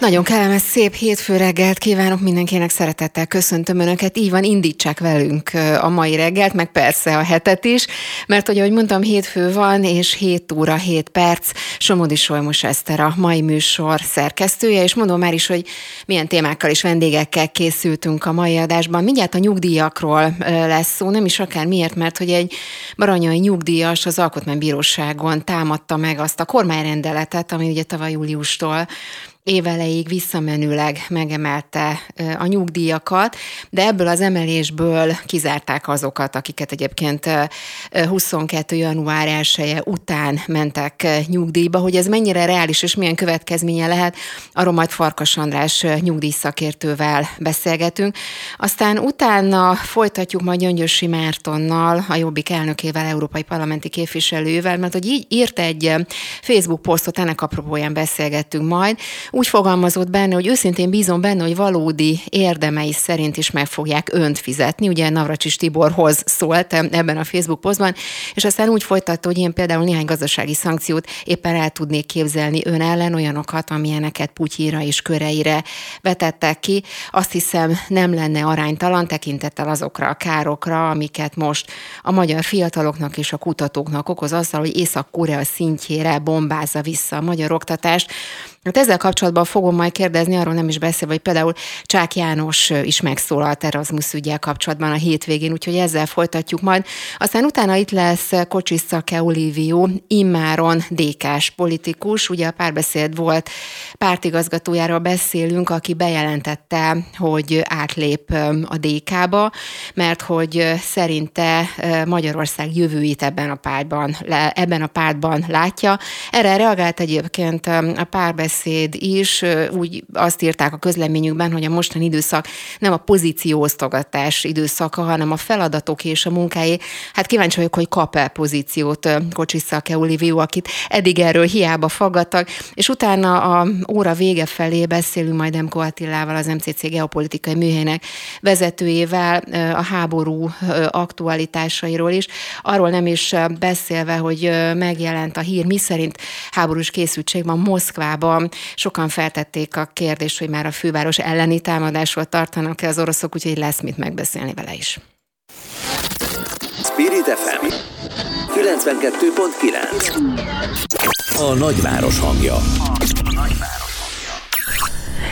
Nagyon kellemes, szép hétfő reggelt kívánok mindenkinek, szeretettel köszöntöm Önöket. Így van, indítsák velünk a mai reggelt, meg persze a hetet is, mert hogy ahogy mondtam, hétfő van, és 7 óra 7 perc. Somodi Solymos Eszter a mai műsor szerkesztője, és mondom már is, hogy milyen témákkal és vendégekkel készültünk a mai adásban. Mindjárt a nyugdíjakról lesz szó, nem is akár miért, mert hogy egy baranyai nyugdíjas az Alkotmánybíróságon támadta meg azt a kormányrendeletet, ami ugye tavaly júliustól éveleig visszamenőleg megemelte a nyugdíjakat, de ebből az emelésből kizárták azokat, akiket egyébként 22. január 1 -e után mentek nyugdíjba. Hogy ez mennyire reális és milyen következménye lehet, arról majd Farkas András nyugdíjszakértővel beszélgetünk. Aztán utána folytatjuk majd Gyöngyösi Mártonnal, a Jobbik elnökével, európai parlamenti képviselővel, mert hogy így írt egy Facebook posztot, ennek apropóján beszélgettünk majd, úgy fogalmazott benne, hogy őszintén bízom benne, hogy valódi érdemei szerint is meg fogják önt fizetni. Ugye Navracsis Tiborhoz szólt ebben a Facebook posztban, és aztán úgy folytatta, hogy én például néhány gazdasági szankciót éppen el tudnék képzelni ön ellen, olyanokat, amilyeneket Putyira és köreire vetettek ki. Azt hiszem nem lenne aránytalan tekintettel azokra a károkra, amiket most a magyar fiataloknak és a kutatóknak okoz azzal, hogy Észak-Korea szintjére bombázza vissza a magyar oktatást. Hát ezzel kapcsolatban fogom majd kérdezni, arról nem is beszélve, hogy például Csák János is megszólalt Erasmus ügyel kapcsolatban a hétvégén, úgyhogy ezzel folytatjuk majd. Aztán utána itt lesz Kocsis Szake Olivio, immáron DK-s politikus, ugye a párbeszéd volt pártigazgatójáról beszélünk, aki bejelentette, hogy átlép a DK-ba, mert hogy szerinte Magyarország jövőjét ebben a pártban, ebben a pártban látja. Erre reagált egyébként a párbeszéd párbeszéd is, úgy azt írták a közleményükben, hogy a mostani időszak nem a pozícióosztogatás időszaka, hanem a feladatok és a munkáé. Hát kíváncsi vagyok, hogy kap-e pozíciót Kocsiszake Olivio, akit eddig erről hiába faggattak, és utána a óra vége felé beszélünk majd Emko Attilával, az MCC geopolitikai műhelynek vezetőjével a háború aktualitásairól is. Arról nem is beszélve, hogy megjelent a hír, miszerint háborús készültség van Moszkvában, sokan feltették a kérdést, hogy már a főváros elleni támadásról tartanak-e az oroszok, úgyhogy lesz mit megbeszélni vele is. Spirit FM 92.9 A nagyváros hangja. A nagyváros.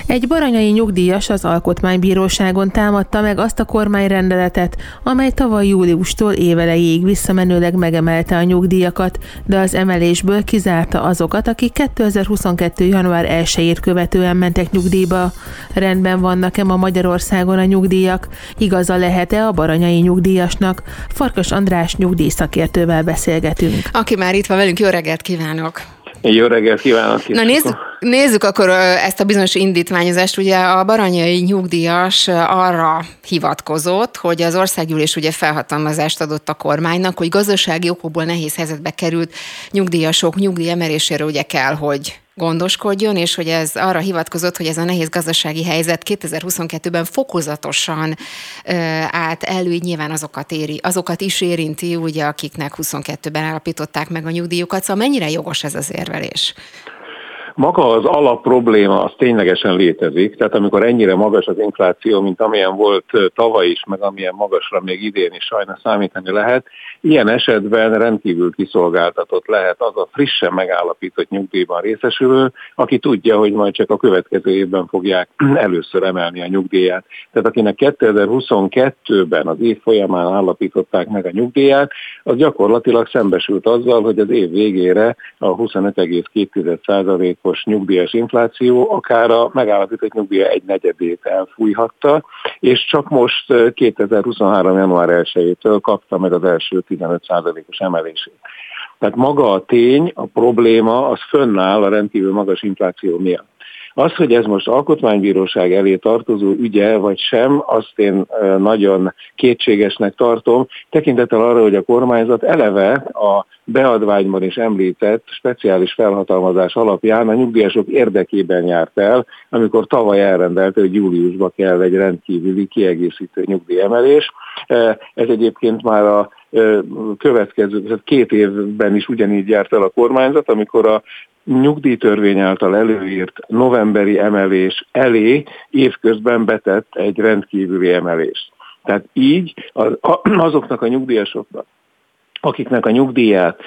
Egy baranyai nyugdíjas az Alkotmánybíróságon támadta meg azt a kormányrendeletet, amely tavaly júliustól évelejéig visszamenőleg megemelte a nyugdíjakat, de az emelésből kizárta azokat, akik 2022. január 1-ét követően mentek nyugdíjba. Rendben vannak-e ma Magyarországon a nyugdíjak? Igaza lehet-e a baranyai nyugdíjasnak? Farkas András nyugdíjszakértővel beszélgetünk. Aki már itt van velünk, jó reggelt kívánok! Jó reggelt kívánok! Na nézzük, nézzük akkor ezt a bizonyos indítványozást. Ugye a baranyai nyugdíjas arra hivatkozott, hogy az országgyűlés ugye felhatalmazást adott a kormánynak, hogy gazdasági okokból nehéz helyzetbe került nyugdíjasok nyugdíj emeléséről ugye kell, hogy gondoskodjon, és hogy ez arra hivatkozott, hogy ez a nehéz gazdasági helyzet 2022-ben fokozatosan ö, állt elő, így nyilván azokat, éri, azokat is érinti, ugye, akiknek 22-ben állapították meg a nyugdíjukat. Szóval mennyire jogos ez az érvelés? Maga az alap probléma az ténylegesen létezik, tehát amikor ennyire magas az infláció, mint amilyen volt tavaly is, meg amilyen magasra még idén is sajnos számítani lehet, Ilyen esetben rendkívül kiszolgáltatott lehet az a frissen megállapított nyugdíjban részesülő, aki tudja, hogy majd csak a következő évben fogják először emelni a nyugdíját. Tehát akinek 2022-ben az év folyamán állapították meg a nyugdíját, az gyakorlatilag szembesült azzal, hogy az év végére a 25,2%-os nyugdíjas infláció akár a megállapított nyugdíja egy negyedét elfújhatta, és csak most 2023. január 1-től kapta meg az első 15%-os emelését. Tehát maga a tény, a probléma, az fönnáll a rendkívül magas infláció miatt. Az, hogy ez most alkotmánybíróság elé tartozó ügye, vagy sem, azt én nagyon kétségesnek tartom, tekintettel arra, hogy a kormányzat eleve a beadványban is említett speciális felhatalmazás alapján a nyugdíjasok érdekében járt el, amikor tavaly elrendelte, hogy júliusba kell egy rendkívüli kiegészítő nyugdíjemelés. Ez egyébként már a következő, két évben is ugyanígy járt el a kormányzat, amikor a nyugdíjtörvény által előírt novemberi emelés elé évközben betett egy rendkívüli emelést. Tehát így az, azoknak a nyugdíjasoknak, akiknek a nyugdíját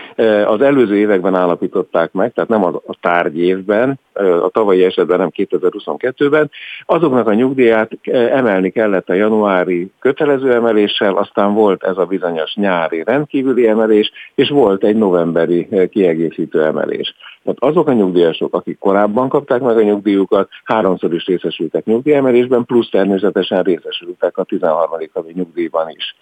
az előző években állapították meg, tehát nem a tárgy évben, a tavalyi esetben nem 2022-ben, azoknak a nyugdíját emelni kellett a januári kötelező emeléssel, aztán volt ez a bizonyos nyári rendkívüli emelés, és volt egy novemberi kiegészítő emelés. Tehát azok a nyugdíjasok, akik korábban kapták meg a nyugdíjukat, háromszor is részesültek nyugdíjemelésben, plusz természetesen részesültek a 13. havi nyugdíjban is.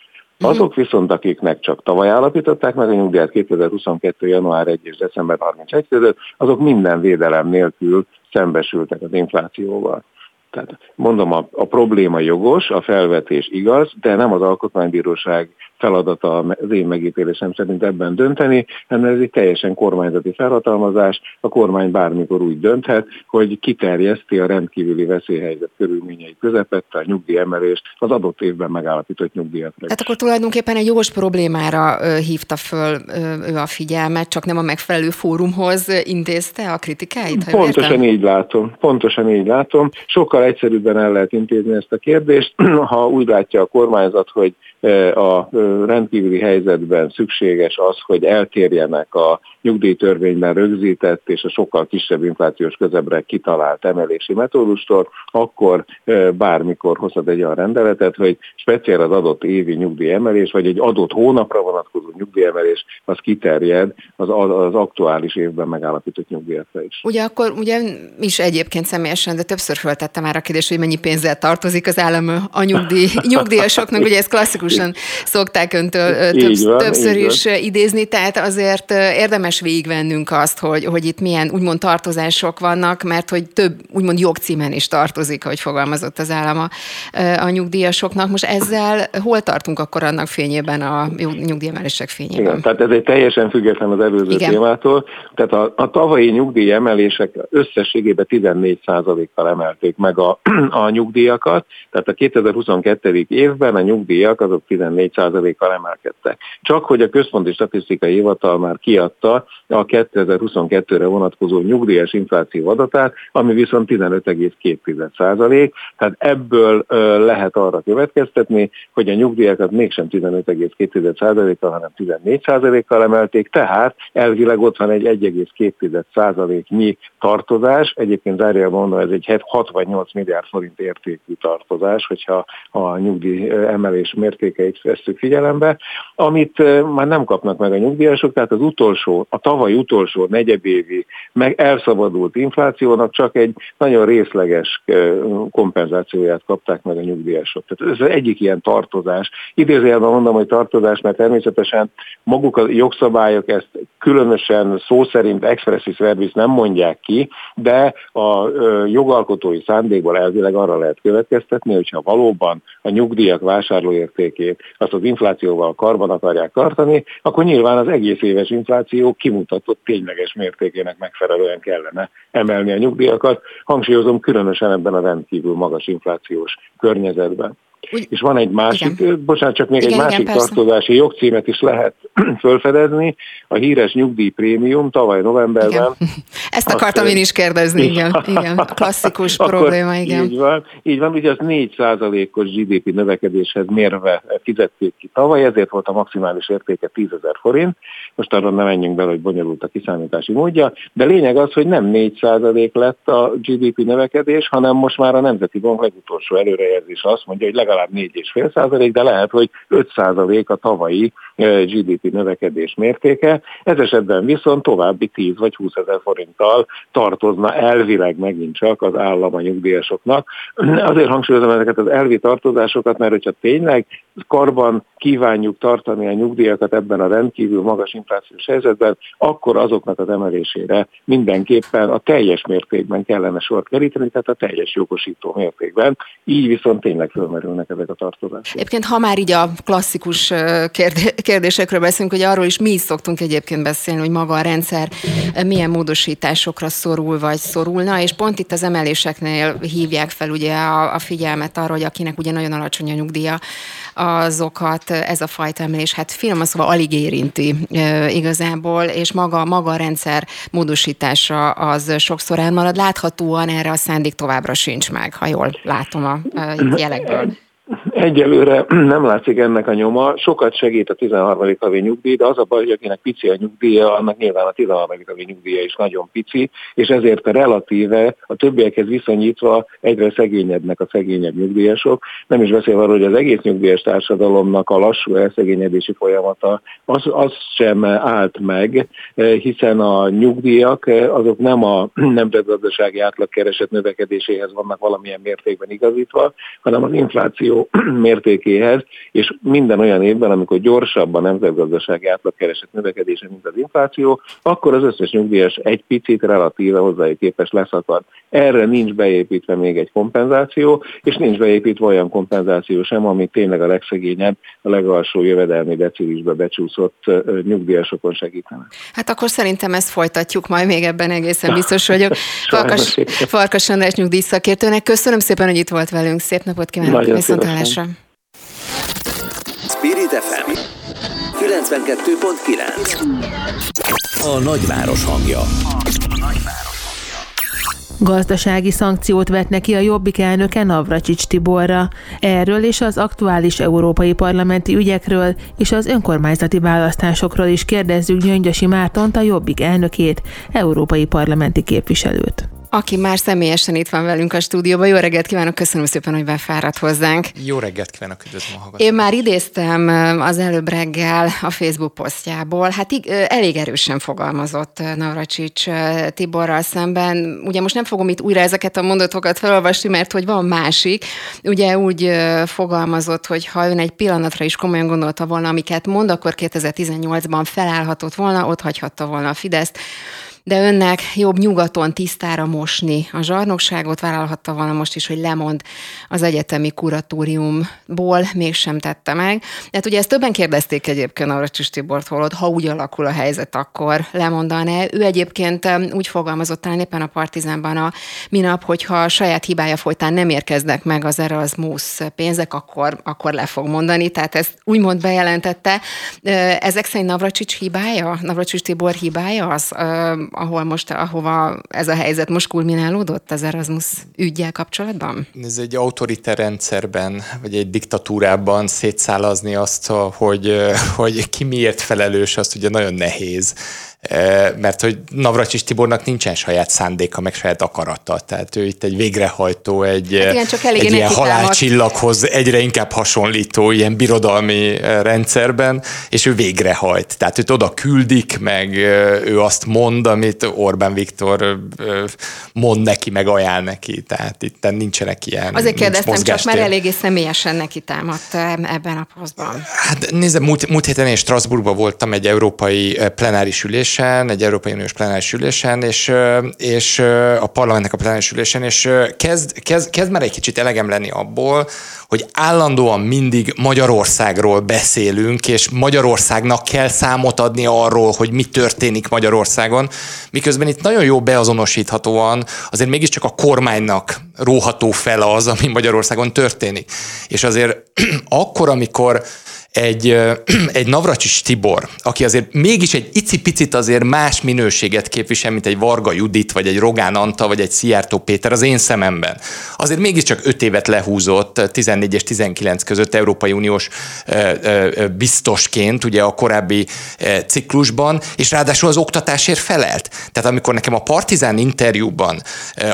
Mhm. Azok viszont, akiknek csak tavaly állapították meg a nyugdíjat 2022. január 1 és december 31 között, azok minden védelem nélkül szembesültek az inflációval. Tehát mondom, a, a probléma jogos, a felvetés igaz, de nem az alkotmánybíróság feladata az én megítélésem szerint ebben dönteni, hanem ez egy teljesen kormányzati felhatalmazás. A kormány bármikor úgy dönthet, hogy kiterjeszti a rendkívüli veszélyhelyzet körülményei közepette a nyugdíjemelést az adott évben megállapított nyugdíjat. Tehát akkor tulajdonképpen egy jogos problémára hívta föl ő a figyelmet, csak nem a megfelelő fórumhoz intézte a kritikáit? Pontosan értem? így látom. Pontosan így látom. Sokkal egyszerűbben el lehet intézni ezt a kérdést, ha úgy látja a kormányzat, hogy a rendkívüli helyzetben szükséges az, hogy eltérjenek a nyugdíjtörvényben rögzített és a sokkal kisebb inflációs közebbre kitalált emelési metódustól, akkor bármikor hozhat egy olyan rendeletet, hogy speciál az adott évi nyugdíjemelés, vagy egy adott hónapra vonatkozó nyugdíjemelés, az kiterjed az, az aktuális évben megállapított nyugdíjakra is. Ugye akkor ugye is egyébként személyesen, de többször föltette már a kérdést, hogy mennyi pénzzel tartozik az állam a nyugdíj, nyugdíjasoknak, ugye ez klasszikusan szokták öntől több, van, többször is van. idézni, tehát azért érdemes végigvennünk azt, hogy, hogy itt milyen úgymond tartozások vannak, mert hogy több úgymond jogcímen is tartozik, hogy fogalmazott az állam a, a nyugdíjasoknak. Most ezzel hol tartunk akkor annak fényében, a nyugdíjemelések fényében? Igen, tehát ez egy teljesen független az előző Igen. témától. Tehát a, a tavalyi nyugdíjemelések összességében 14%-kal emelték meg a, a nyugdíjakat, tehát a 2022. évben a nyugdíjak azok 14%-kal emelkedtek. Csak hogy a Központi Statisztikai Hivatal már kiadta a 2022-re vonatkozó nyugdíjas infláció adatát, ami viszont 15,2%. Tehát ebből lehet arra következtetni, hogy a nyugdíjakat mégsem 15,2%-kal, hanem 14%-kal emelték, tehát elvileg ott van egy 1,2%-nyi tartozás, egyébként zárjában mondom, ez egy 68 milliárd forint értékű tartozás, hogyha a nyugdíj emelés mértékeit veszük figyelembe, amit már nem kapnak meg a nyugdíjasok, tehát az utolsó, a tavaly utolsó negyedévi meg elszabadult inflációnak csak egy nagyon részleges kompenzációját kapták meg a nyugdíjasok. Tehát ez egyik ilyen tartozás. Idézőjelben mondom, hogy tartozás, mert természetesen maguk a jogszabályok ezt különösen szó szerint expressis verbis nem mondják ki, de a jogalkotói szándékból elvileg arra lehet következtetni, hogyha valóban a nyugdíjak vásárlóértékét azt az inflációval karban akarják tartani, akkor nyilván az egész éves infláció kimutatott tényleges mértékének megfelelően kellene emelni a nyugdíjakat. Hangsúlyozom különösen ebben a rendkívül magas inflációs környezetben. Úgy, és van egy másik, igen. bocsánat, csak még igen, egy másik igen, tartozási jogcímet is lehet fölfedezni, a híres nyugdíjprémium tavaly novemberben. Igen. Ezt akartam én is kérdezni, igen, igen. Klasszikus probléma, igen. Így van, így van, ugye az 4 os GDP növekedéshez mérve fizették ki tavaly, ezért volt a maximális értéke 10 ezer forint, most arra nem menjünk bele, hogy bonyolult a kiszámítási módja, de lényeg az, hogy nem 4% lett a GDP növekedés, hanem most már a Nemzeti Bank legutolsó előrejelzés azt mondja, hogy legalább legalább 4,5 százalék, de lehet, hogy 5 százalék a tavalyi GDP növekedés mértéke. Ez esetben viszont további 10 vagy 20 ezer forinttal tartozna elvileg megint csak az állam a nyugdíjasoknak. Azért hangsúlyozom ezeket az elvi tartozásokat, mert hogyha tényleg karban kívánjuk tartani a nyugdíjakat ebben a rendkívül magas inflációs helyzetben, akkor azoknak az emelésére mindenképpen a teljes mértékben kellene sort keríteni, tehát a teljes jogosító mértékben. Így viszont tényleg fölmerülnek ezek a tartozások. Egyébként, ha már így a klasszikus kérdésekről beszélünk, hogy arról is mi is szoktunk egyébként beszélni, hogy maga a rendszer milyen módosításokra szorul vagy szorulna, és pont itt az emeléseknél hívják fel ugye a, a figyelmet arra, hogy akinek ugye nagyon alacsony a nyugdíja, azokat ez a fajta emelés, hát finoman szóval alig érinti e, igazából, és maga, maga a rendszer módosítása az sokszor elmarad. Láthatóan erre a szándék továbbra sincs meg, ha jól látom a, jelekből. Egyelőre nem látszik ennek a nyoma, sokat segít a 13. havi nyugdíj, de az a baj, hogy akinek pici a nyugdíja, annak nyilván a 13. havi nyugdíja is nagyon pici, és ezért a relatíve a többiekhez viszonyítva egyre szegényednek a szegényebb nyugdíjasok. Nem is beszél arról, hogy az egész nyugdíjas társadalomnak a lassú elszegényedési folyamata az, az sem állt meg, hiszen a nyugdíjak azok nem a nemzetgazdasági átlagkereset növekedéséhez vannak valamilyen mértékben igazítva, hanem az infláció infláció mértékéhez, és minden olyan évben, amikor gyorsabb a nemzetgazdasági átlagkereset növekedése, mint az infláció, akkor az összes nyugdíjas egy picit relatíve hozzájuk képes leszakad. Erre nincs beépítve még egy kompenzáció, és nincs beépítve olyan kompenzáció sem, ami tényleg a legszegényebb, a legalsó jövedelmi decilisbe becsúszott nyugdíjasokon segítene. Hát akkor szerintem ezt folytatjuk majd még ebben egészen biztos vagyok. Farkas, Farkas András nyugdíjszakértőnek köszönöm szépen, hogy itt volt velünk. Szép napot kívánok! Nagyon Viszontlátásra! Spirit FM 92.9 A nagyváros hangja. Gazdasági szankciót vet neki a Jobbik elnöke Navracsics Tiborra. Erről és az aktuális európai parlamenti ügyekről és az önkormányzati választásokról is kérdezzük Gyöngyösi Mártont, a Jobbik elnökét, európai parlamenti képviselőt aki már személyesen itt van velünk a stúdióban. Jó reggelt kívánok, köszönöm szépen, hogy befáradt hozzánk. Jó reggelt kívánok, üdvözlöm a hallgatókat. Én már idéztem az előbb reggel a Facebook posztjából, hát elég erősen fogalmazott Navracsics Tiborral szemben. Ugye most nem fogom itt újra ezeket a mondatokat felolvasni, mert hogy van másik. Ugye úgy fogalmazott, hogy ha ön egy pillanatra is komolyan gondolta volna, amiket mond, akkor 2018-ban felállhatott volna, ott hagyhatta volna a Fideszt de önnek jobb nyugaton tisztára mosni a zsarnokságot, vállalhatta volna most is, hogy lemond az egyetemi kuratóriumból, mégsem tette meg. Hát ugye ezt többen kérdezték egyébként arra Tibort Holod, ha úgy alakul a helyzet, akkor lemondaná. Ő egyébként úgy fogalmazott talán éppen a Partizánban a minap, hogyha a saját hibája folytán nem érkeznek meg az Erasmus pénzek, akkor, akkor le fog mondani. Tehát ezt úgymond bejelentette. Ezek szerint Navracsics hibája? Navracsics Tibor hibája az, ahol most, ahova ez a helyzet most kulminálódott az Erasmus ügyjel kapcsolatban? Ez egy autoriter rendszerben, vagy egy diktatúrában szétszálazni azt, hogy, hogy ki miért felelős, azt ugye nagyon nehéz mert hogy Navracsis Tibornak nincsen saját szándéka, meg saját akarata. Tehát ő itt egy végrehajtó, egy, hát igen, csak egy ilyen halálcsillaghoz egyre inkább hasonlító ilyen birodalmi rendszerben, és ő végrehajt. Tehát őt oda küldik, meg ő azt mond, amit Orbán Viktor mond neki, meg ajánl neki. Tehát itt nincsenek ilyen Azért kérdeztem, csak már eléggé személyesen neki támadt ebben a posztban. Hát nézd, múlt, múlt héten én Strasbourgban voltam egy európai plenáris ülés, ülésen, egy Európai Uniós plenáris ülésen, és, és a parlamentnek a plenáris ülésen, és kezd, kezd, kezd már egy kicsit elegem lenni abból, hogy állandóan mindig Magyarországról beszélünk, és Magyarországnak kell számot adni arról, hogy mi történik Magyarországon, miközben itt nagyon jó beazonosíthatóan azért mégiscsak a kormánynak róható fel az, ami Magyarországon történik. És azért akkor, amikor egy, egy Navracsis Tibor, aki azért mégis egy icipicit azért más minőséget képvisel, mint egy Varga Judit, vagy egy Rogán Anta, vagy egy Szijjártó Péter az én szememben. Azért mégiscsak öt évet lehúzott 14 és 19 között Európai Uniós biztosként, ugye a korábbi ciklusban, és ráadásul az oktatásért felelt. Tehát amikor nekem a Partizán interjúban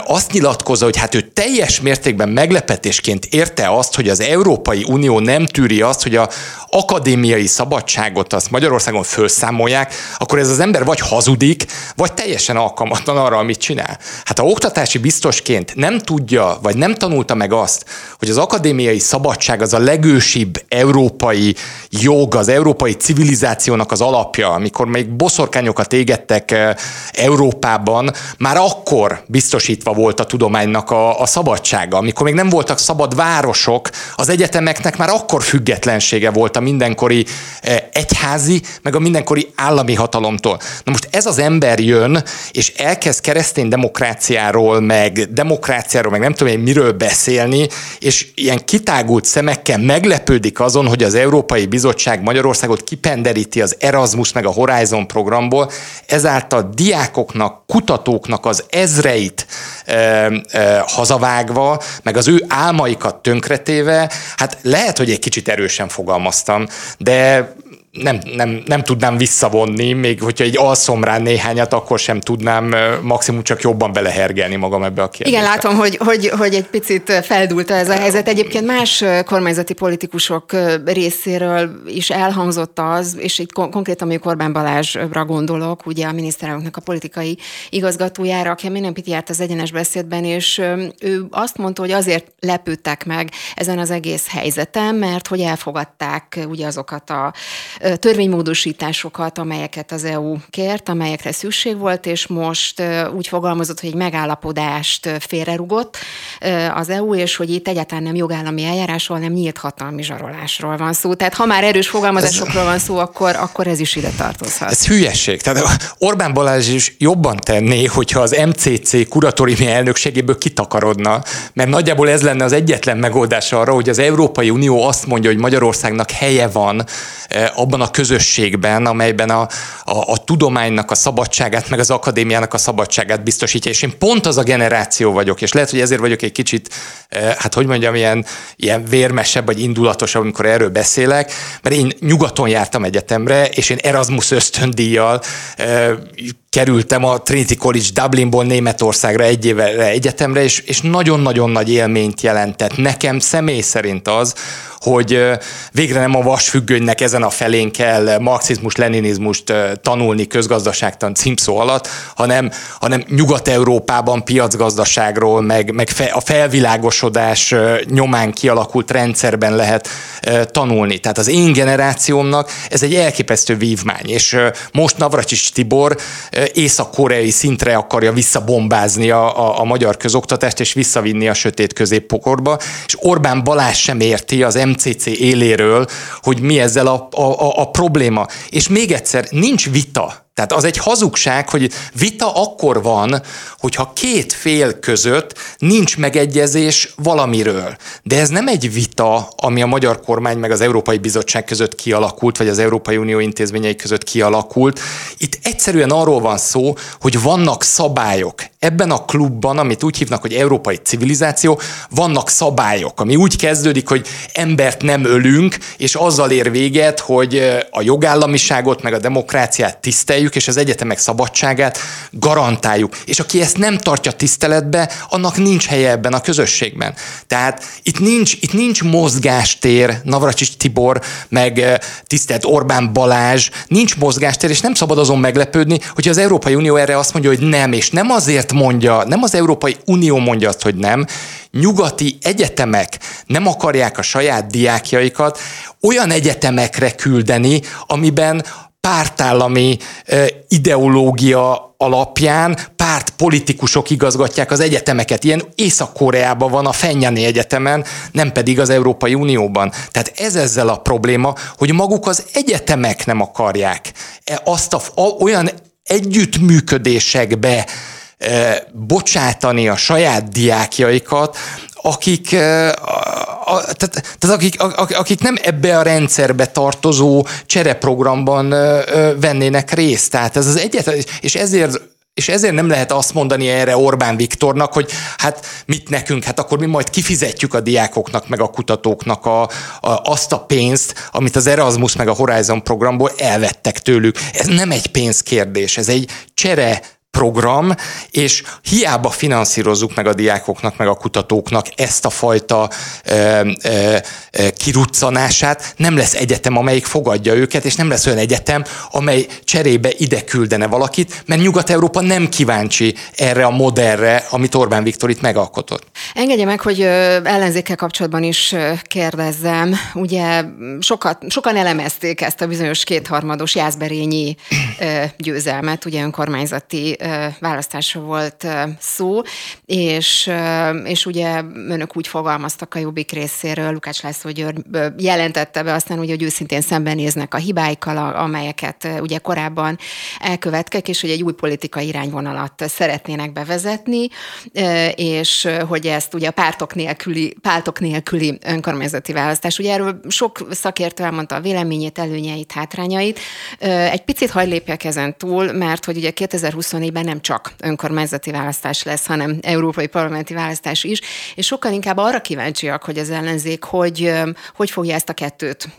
azt nyilatkozza, hogy hát ő teljes mértékben meglepetésként érte azt, hogy az Európai Unió nem tűri azt, hogy a, akadémiai szabadságot azt Magyarországon felszámolják, akkor ez az ember vagy hazudik, vagy teljesen alkalmatlan arra, amit csinál. Hát ha oktatási biztosként nem tudja, vagy nem tanulta meg azt, hogy az akadémiai szabadság az a legősibb európai jog, az európai civilizációnak az alapja, amikor még boszorkányokat égettek eh, Európában, már akkor biztosítva volt a tudománynak a, a szabadsága. Amikor még nem voltak szabad városok, az egyetemeknek már akkor függetlensége volt a mindenkori eh, egyházi, meg a mindenkori állami hatalomtól. Na most ez az ember jön, és elkezd keresztény demokráciáról, meg demokráciáról, meg nem tudom én miről beszélni, és ilyen kitágult szemekkel meglepődik azon, hogy az Európai Bizottság Magyarországot kipenderíti az Erasmus meg a Horizon programból, ezáltal diákoknak, kutatóknak az ezreit e, e, hazavágva, meg az ő álmaikat tönkretéve, hát lehet, hogy egy kicsit erősen fogalmaztam, de nem, nem, nem tudnám visszavonni, még hogyha egy alszom rá néhányat, akkor sem tudnám maximum csak jobban belehergelni magam ebbe a kérdésbe. Igen, látom, hogy, hogy, hogy egy picit feldúlta ez a helyzet. Egyébként más kormányzati politikusok részéről is elhangzott az, és itt konkrétan még Orbán Balázsra gondolok, ugye a miniszterelnöknek a politikai igazgatójára, aki minden piti járt az egyenes beszédben, és ő azt mondta, hogy azért lepődtek meg ezen az egész helyzeten, mert hogy elfogadták ugye azokat a törvénymódosításokat, amelyeket az EU kért, amelyekre szükség volt, és most úgy fogalmazott, hogy egy megállapodást félrerugott az EU, és hogy itt egyáltalán nem jogállami eljárásról, hanem nyílt hatalmi zsarolásról van szó. Tehát ha már erős fogalmazásokról van szó, akkor, akkor ez is ide tartozhat. Ez hülyeség. Tehát Orbán Balázs is jobban tenné, hogyha az MCC kuratóriumi elnökségéből kitakarodna, mert nagyjából ez lenne az egyetlen megoldás arra, hogy az Európai Unió azt mondja, hogy Magyarországnak helye van abban a közösségben, amelyben a, a, a tudománynak a szabadságát, meg az akadémiának a szabadságát biztosítja. És én pont az a generáció vagyok, és lehet, hogy ezért vagyok egy kicsit, eh, hát hogy mondjam, ilyen, ilyen vérmesebb vagy indulatosabb, amikor erről beszélek, mert én nyugaton jártam egyetemre, és én Erasmus ösztöndíjjal eh, kerültem a Trinity College Dublinból Németországra egy évre egyetemre, és, és nagyon-nagyon nagy élményt jelentett nekem személy szerint az, hogy végre nem a vasfüggönynek ezen a felén kell marxizmus-leninizmust tanulni közgazdaságtan címszó alatt, hanem, hanem Nyugat-Európában piacgazdaságról, meg, meg a felvilágosodás nyomán kialakult rendszerben lehet tanulni. Tehát az én generációmnak ez egy elképesztő vívmány, és most Navracsics Tibor észak-koreai szintre akarja visszabombázni a, a, a magyar közoktatást, és visszavinni a sötét középpokorba, és Orbán Balázs sem érti az MCC éléről, hogy mi ezzel a, a, a, a probléma. És még egyszer, nincs vita tehát az egy hazugság, hogy vita akkor van, hogyha két fél között nincs megegyezés valamiről. De ez nem egy vita, ami a magyar kormány meg az Európai Bizottság között kialakult, vagy az Európai Unió intézményei között kialakult. Itt egyszerűen arról van szó, hogy vannak szabályok. Ebben a klubban, amit úgy hívnak, hogy európai civilizáció, vannak szabályok, ami úgy kezdődik, hogy embert nem ölünk, és azzal ér véget, hogy a jogállamiságot meg a demokráciát tiszteljük, tiszteljük, és az egyetemek szabadságát garantáljuk. És aki ezt nem tartja tiszteletbe, annak nincs helye ebben a közösségben. Tehát itt nincs, itt nincs mozgástér, Navracsics Tibor, meg tisztelt Orbán Balázs, nincs mozgástér, és nem szabad azon meglepődni, hogy az Európai Unió erre azt mondja, hogy nem, és nem azért mondja, nem az Európai Unió mondja azt, hogy nem, nyugati egyetemek nem akarják a saját diákjaikat olyan egyetemekre küldeni, amiben pártállami ideológia alapján pártpolitikusok igazgatják az egyetemeket. Ilyen Észak-Koreában van a Fenyani Egyetemen, nem pedig az Európai Unióban. Tehát ez ezzel a probléma, hogy maguk az egyetemek nem akarják e, azt a, olyan együttműködésekbe bocsátani a saját diákjaikat, akik, a, tehát, tehát akik, akik nem ebbe a rendszerbe tartozó csereprogramban vennének részt. Tehát ez az egyetlen, és ezért és ezért nem lehet azt mondani erre Orbán Viktornak, hogy hát mit nekünk, hát akkor mi majd kifizetjük a diákoknak, meg a kutatóknak a, a, azt a pénzt, amit az Erasmus meg a Horizon programból elvettek tőlük. Ez nem egy pénzkérdés, ez egy csere program, és hiába finanszírozzuk meg a diákoknak, meg a kutatóknak ezt a fajta ö, ö, kiruccanását, nem lesz egyetem, amelyik fogadja őket, és nem lesz olyan egyetem, amely cserébe ide küldene valakit, mert Nyugat-Európa nem kíváncsi erre a modellre, amit Orbán Viktor itt megalkotott. Engedje meg, hogy ellenzékkel kapcsolatban is kérdezzem. Ugye sokat, sokan elemezték ezt a bizonyos kétharmados Jászberényi győzelmet, ugye önkormányzati választásra volt szó, és, és ugye önök úgy fogalmaztak a Jobbik részéről, Lukács László György jelentette be aztán, ugye, hogy őszintén szembenéznek a hibáikkal, amelyeket ugye korábban elkövettek, és hogy egy új politikai irányvonalat szeretnének bevezetni, és hogy ezt ugye a pártok nélküli, pártok nélküli önkormányzati választás. Ugye erről sok szakértő elmondta a véleményét, előnyeit, hátrányait. Egy picit hagy lépjek ezen túl, mert hogy ugye 2024-ben nem csak önkormányzati választás lesz, hanem európai parlamenti választás is, és sokkal inkább arra kíváncsiak, hogy az ellenzék hogy, hogy fogja ezt a kettőt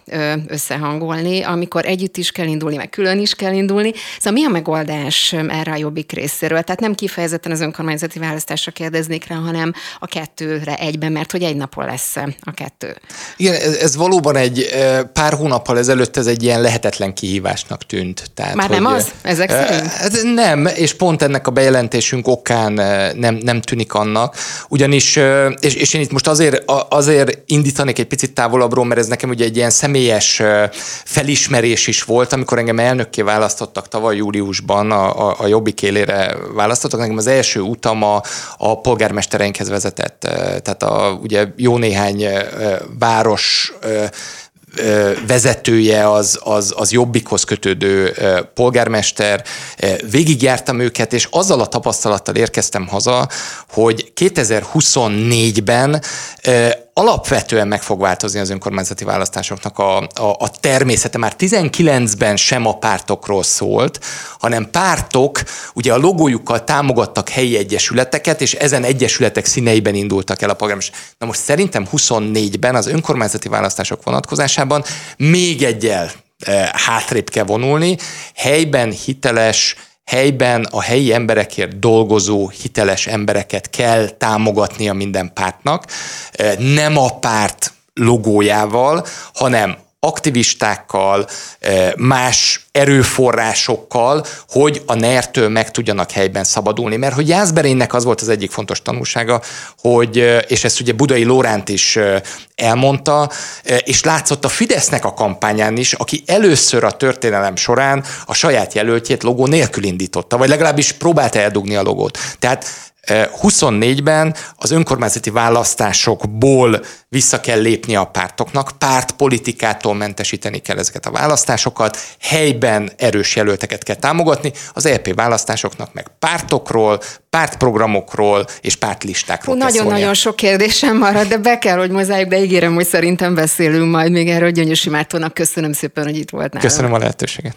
összehangolni, amikor együtt is kell indulni, meg külön is kell indulni. Szóval mi a megoldás erre a jobbik részéről? Tehát nem kifejezetten az önkormányzati választásra kérdeznék rá, hanem a kettőre egyben, mert hogy egy napon lesz a kettő. Igen, ez, ez valóban egy pár hónappal ezelőtt ez egy ilyen lehetetlen kihívásnak tűnt. Tehát, Már hogy, nem az? Ezek szerint? Hát nem, és pont ennek a bejelentésünk okán nem, nem tűnik annak, ugyanis, és, és én itt most azért, azért indítanék egy picit távolabbról, mert ez nekem ugye egy ilyen személyes felismerés is volt, amikor engem elnökké választottak tavaly júliusban, a, a, a Jobbik élére választottak, nekem az első utam a, a polgármestereinkhez vezetett. Tehát a, ugye jó néhány város vezetője az, az, az jobbikhoz kötődő polgármester, végigjártam őket, és azzal a tapasztalattal érkeztem haza, hogy 2024-ben alapvetően meg fog változni az önkormányzati választásoknak a, a, a természete. Már 19-ben sem a pártokról szólt, hanem pártok ugye a logójukkal támogattak helyi egyesületeket, és ezen egyesületek színeiben indultak el a polgármester. Na most szerintem 24-ben az önkormányzati választások vonatkozásában még egyel e, hátrébb kell vonulni, helyben hiteles, helyben a helyi emberekért dolgozó hiteles embereket kell támogatnia minden pártnak, nem a párt logójával, hanem aktivistákkal, más erőforrásokkal, hogy a NER-től meg tudjanak helyben szabadulni. Mert hogy Jászberénynek az volt az egyik fontos tanulsága, hogy, és ezt ugye Budai Lóránt is elmondta, és látszott a Fidesznek a kampányán is, aki először a történelem során a saját jelöltjét logó nélkül indította, vagy legalábbis próbálta eldugni a logót. Tehát 24-ben az önkormányzati választásokból vissza kell lépni a pártoknak, pártpolitikától mentesíteni kell ezeket a választásokat, helyben erős jelölteket kell támogatni, az EP választásoknak meg pártokról, pártprogramokról és pártlistákról Nagyon-nagyon sok kérdésem marad, de be kell, hogy mozájuk, de ígérem, hogy szerintem beszélünk majd még erről. Gyöngyösi Mártónak köszönöm szépen, hogy itt volt nálam. Köszönöm a lehetőséget.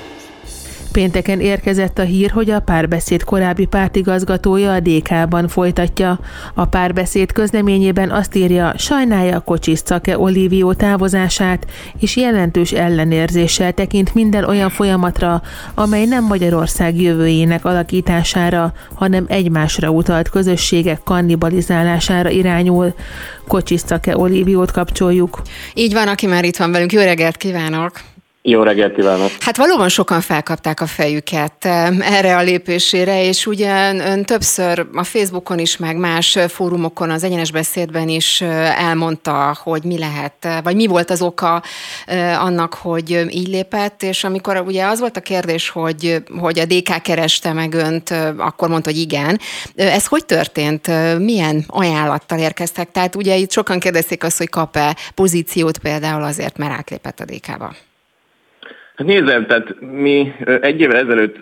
Pénteken érkezett a hír, hogy a párbeszéd korábbi pártigazgatója a DK-ban folytatja. A párbeszéd közleményében azt írja, sajnálja a kocsis Cake Olivió távozását, és jelentős ellenérzéssel tekint minden olyan folyamatra, amely nem Magyarország jövőjének alakítására, hanem egymásra utalt közösségek kannibalizálására irányul. Kocsis Cake Oliviót kapcsoljuk. Így van, aki már itt van velünk. Jó reggelt kívánok! Jó reggelt kívánok! Hát valóban sokan felkapták a fejüket erre a lépésére, és ugye ön többször a Facebookon is, meg más fórumokon, az egyenes beszédben is elmondta, hogy mi lehet, vagy mi volt az oka annak, hogy így lépett, és amikor ugye az volt a kérdés, hogy, hogy a DK kereste meg önt, akkor mondta, hogy igen. Ez hogy történt? Milyen ajánlattal érkeztek? Tehát ugye itt sokan kérdezték azt, hogy kap-e pozíciót például azért, mert átlépett a DK-ba. Hát nézem, tehát mi egy évvel ezelőtt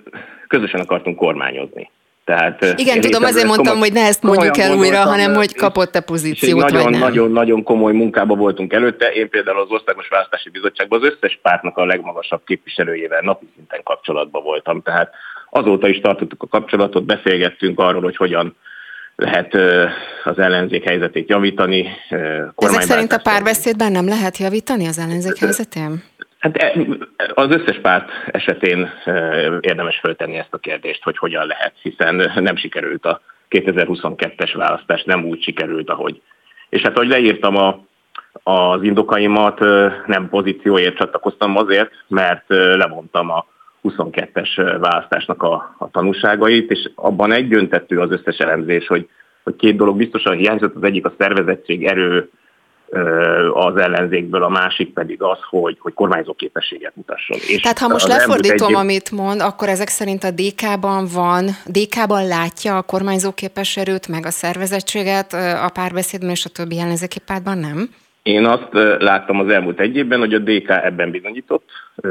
közösen akartunk kormányozni. Tehát, Igen, tudom, azért mondtam, komoly, hogy ne ezt mondjuk el újra, hanem hogy kapott-e pozíciót, nagyon, vagy nem. Nagyon, nagyon komoly munkába voltunk előtte. Én például az Országos Választási Bizottságban az összes pártnak a legmagasabb képviselőjével napi szinten kapcsolatban voltam. Tehát azóta is tartottuk a kapcsolatot, beszélgettünk arról, hogy hogyan lehet az ellenzék helyzetét javítani. Ezek szerint a párbeszédben nem lehet javítani az ellenzék helyzetén? Hát e, az összes párt esetén érdemes föltenni ezt a kérdést, hogy hogyan lehet, hiszen nem sikerült a 2022-es választás, nem úgy sikerült, ahogy. És hát, hogy leírtam a, az indokaimat, nem pozícióért csatlakoztam azért, mert levontam a 22-es választásnak a, a tanúságait, és abban egyöntető az összes elemzés, hogy, hogy két dolog biztosan hiányzott, az egyik a szervezettség erő az ellenzékből, a másik pedig az, hogy, hogy kormányzó képességet mutasson. És Tehát ha most lefordítom, egy... amit mond, akkor ezek szerint a DK-ban van, DK-ban látja a kormányzó képes erőt, meg a szervezettséget, a párbeszédben és a többi ellenzéki pártban nem? Én azt láttam az elmúlt egy évben, hogy a DK ebben bizonyított.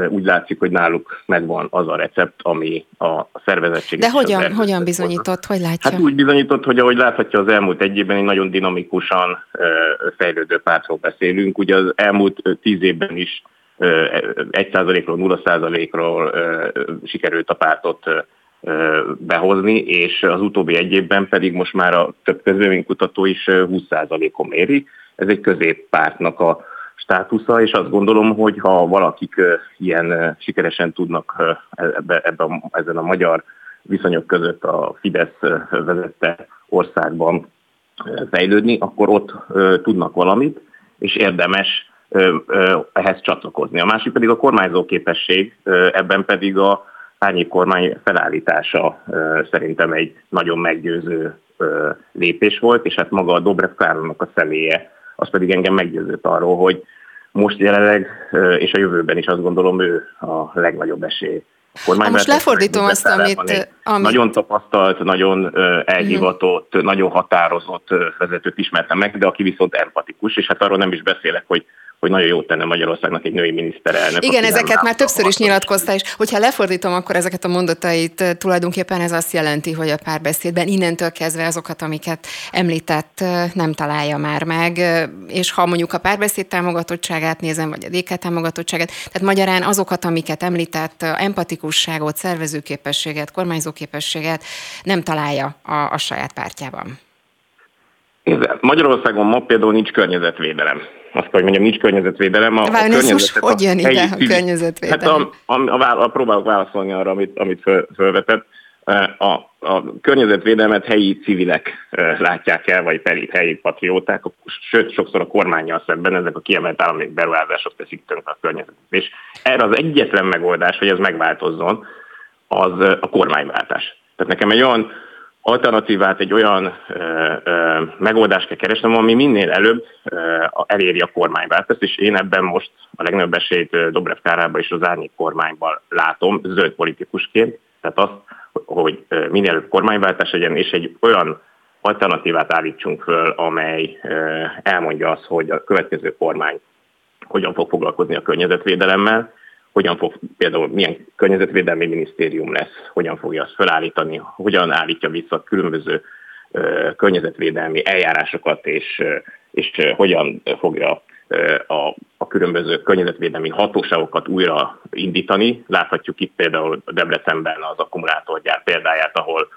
Úgy látszik, hogy náluk megvan az a recept, ami a szervezettség. De hogyan, hogyan bizonyított? Hogy látja? Hát úgy bizonyított, hogy ahogy láthatja az elmúlt egy évben, egy nagyon dinamikusan fejlődő pártról beszélünk. Ugye az elmúlt tíz évben is 1%-ról, 0%-ról sikerült a pártot behozni, és az utóbbi egy évben pedig most már a több közvéleménykutató is 20%-on méri ez egy középpártnak a státusza, és azt gondolom, hogy ha valakik ilyen sikeresen tudnak ebbe, ebbe a, ezen a magyar viszonyok között a Fidesz vezette országban fejlődni, akkor ott tudnak valamit, és érdemes ehhez csatlakozni. A másik pedig a kormányzó képesség, ebben pedig a árnyék kormány felállítása szerintem egy nagyon meggyőző lépés volt, és hát maga a Dobrev Károlnak a személye az pedig engem meggyőzött arról, hogy most jelenleg és a jövőben is azt gondolom ő a legnagyobb esély. Ha most lefordítom azt, amit, amit... Nagyon tapasztalt, nagyon elhivatott, uh-huh. nagyon határozott vezetőt ismertem meg, de aki viszont empatikus, és hát arról nem is beszélek, hogy hogy nagyon jót tenne Magyarországnak egy női miniszterelnök. Igen, ezeket már többször is nyilatkozta, és hogyha lefordítom, akkor ezeket a mondatait eh, tulajdonképpen ez azt jelenti, hogy a párbeszédben innentől kezdve azokat, amiket említett, eh, nem találja már meg, eh, és ha mondjuk a párbeszéd támogatottságát nézem, vagy a DK támogatottságát, tehát magyarán azokat, amiket említett, empatikusságot, szervezőképességet, kormányzóképességet nem találja a, a saját pártjában. Magyarországon ma például nincs környezetvédelem azt hogy mondjam, nincs környezetvédelem. A, Várj, a most hogy jön ide a környezetvédelem? Hát a, a, a, a, próbálok válaszolni arra, amit, amit föl, fölvetett. A, a környezetvédelmet helyi civilek látják el, vagy pedig helyi patrióták, sőt, sokszor a kormányjal szemben ezek a kiemelt állami beruházások teszik tönkre a környezetet. És erre az egyetlen megoldás, hogy ez megváltozzon, az a kormányváltás. Tehát nekem egy olyan alternatívát, egy olyan ö, ö, megoldást kell keresnem, ami minél előbb ö, eléri a kormányváltást, és én ebben most a legnagyobb esélyt Dobrev Kárába és az árnyék kormányban látom, zöld politikusként, tehát azt, hogy minél előbb kormányváltás legyen, és egy olyan alternatívát állítsunk föl, amely elmondja azt, hogy a következő kormány hogyan fog foglalkozni a környezetvédelemmel, hogyan fog például milyen környezetvédelmi minisztérium lesz, hogyan fogja azt felállítani, hogyan állítja vissza a különböző környezetvédelmi eljárásokat, és, és hogyan fogja a, a különböző környezetvédelmi hatóságokat újra indítani. Láthatjuk itt például Debrecenben az akkumulátorgyár példáját, ahol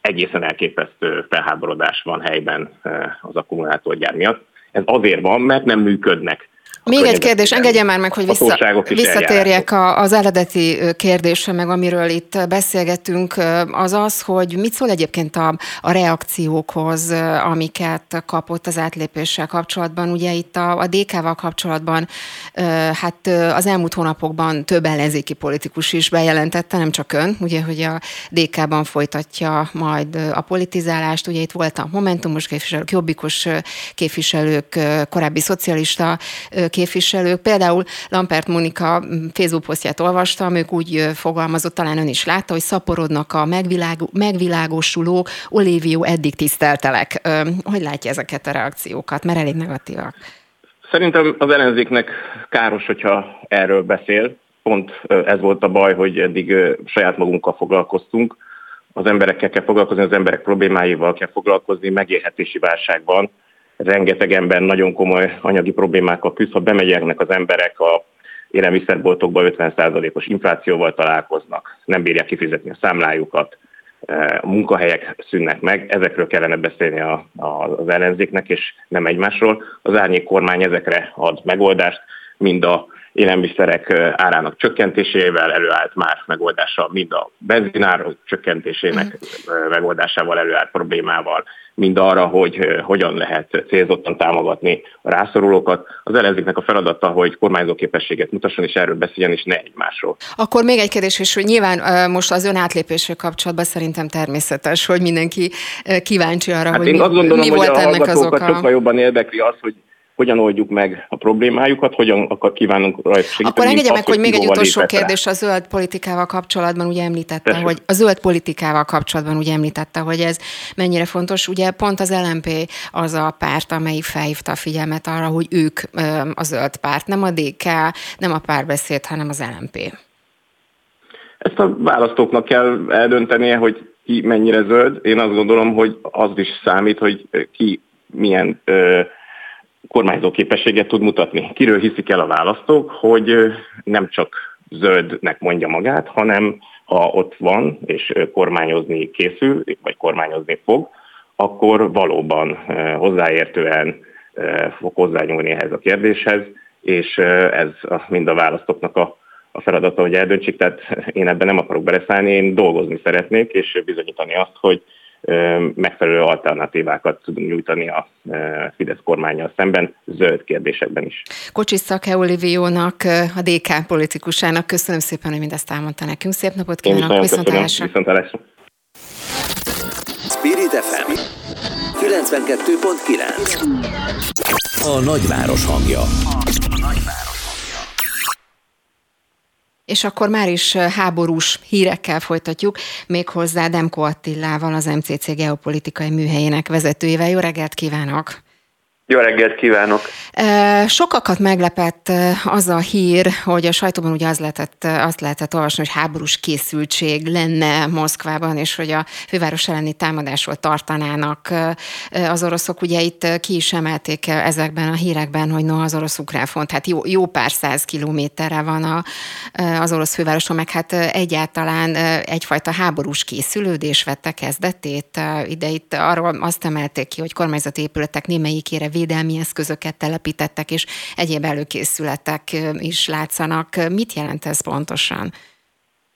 egészen elképesztő felháborodás van helyben az akkumulátorgyár miatt. Ez azért van, mert nem működnek még egy kérdés, engedje már meg, hogy vissza, visszatérjek az eredeti kérdésre, meg amiről itt beszélgetünk, az az, hogy mit szól egyébként a, a reakciókhoz, amiket kapott az átlépéssel kapcsolatban. Ugye itt a, a DK-val kapcsolatban hát az elmúlt hónapokban több ellenzéki politikus is bejelentette, nem csak ön, ugye, hogy a DK-ban folytatja majd a politizálást. Ugye itt volt a Momentumos képviselők, Jobbikos képviselők, korábbi szocialista képviselők, például Lampert Monika Facebook posztját olvastam, ők úgy fogalmazott, talán ön is látta, hogy szaporodnak a megvilág, megvilágosuló Olivió eddig tiszteltelek. Hogy látja ezeket a reakciókat? Mert elég negatívak. Szerintem az ellenzéknek káros, hogyha erről beszél. Pont ez volt a baj, hogy eddig saját magunkkal foglalkoztunk. Az emberekkel kell foglalkozni, az emberek problémáival kell foglalkozni, megélhetési válságban rengeteg ember nagyon komoly anyagi problémákkal küzd, ha bemegyeknek az emberek a élelmiszerboltokba 50%-os inflációval találkoznak, nem bírják kifizetni a számlájukat, e, a munkahelyek szűnnek meg, ezekről kellene beszélni a, a, az ellenzéknek, és nem egymásról. Az árnyék kormány ezekre ad megoldást, mind a élelmiszerek árának csökkentésével előállt más megoldása, mind a benzinár csökkentésének mm. megoldásával előállt problémával, mind arra, hogy hogyan lehet célzottan támogatni a rászorulókat. Az ellenzéknek a feladata, hogy kormányzóképességet mutasson, és erről beszéljen, és ne egymásról. Akkor még egy kérdés, és hogy nyilván most az ön átlépésről kapcsolatban szerintem természetes, hogy mindenki kíváncsi arra, hát hogy én mi, azt gondolom, mi volt hogy a ennek az oka. sokkal jobban érdekli az, hogy hogyan oldjuk meg a problémájukat, hogyan akar kívánunk rajta segíteni. Akkor engedje meg, hogy még egy utolsó kérdés a zöld politikával kapcsolatban ugye említette, Persze. hogy a zöld politikával kapcsolatban ugye említette, hogy ez mennyire fontos. Ugye pont az LMP az a párt, amelyik felhívta a figyelmet arra, hogy ők a zöld párt, nem a DK, nem a párbeszéd, hanem az LMP. Ezt a választóknak kell eldöntenie, hogy ki mennyire zöld. Én azt gondolom, hogy az is számít, hogy ki milyen ö, kormányzó képességet tud mutatni. Kiről hiszik el a választók, hogy nem csak zöldnek mondja magát, hanem ha ott van és kormányozni készül, vagy kormányozni fog, akkor valóban hozzáértően fog hozzányúlni ehhez a kérdéshez, és ez mind a választóknak a, a feladata, hogy eldöntsék, tehát én ebben nem akarok beleszállni, én dolgozni szeretnék, és bizonyítani azt, hogy megfelelő alternatívákat tudunk nyújtani a Fidesz kormányjal szemben, zöld kérdésekben is. Kocsis Szake Oliviónak, a DK politikusának köszönöm szépen, hogy mindezt elmondta nekünk. Szép napot kívánok, viszontlátásra! Viszontlátásra! Spirit FM 92.9 A nagyváros hangja. És akkor már is háborús hírekkel folytatjuk, méghozzá Demko Attillával, az MCC geopolitikai műhelyének vezetőjével. Jó reggelt kívánok! Jó reggelt kívánok! Sokakat meglepett az a hír, hogy a sajtóban ugye az lehetett, azt lehetett olvasni, hogy háborús készültség lenne Moszkvában, és hogy a főváros elleni támadásról tartanának az oroszok. Ugye itt ki is emelték ezekben a hírekben, hogy no, az orosz-ukrán font, hát jó, jó pár száz kilométerre van a, az orosz fővároson, meg hát egyáltalán egyfajta háborús készülődés vette kezdetét. Ide itt arról azt emelték ki, hogy kormányzati épületek némelyikére védelmi eszközöket telepítettek, és egyéb előkészületek is látszanak. Mit jelent ez pontosan?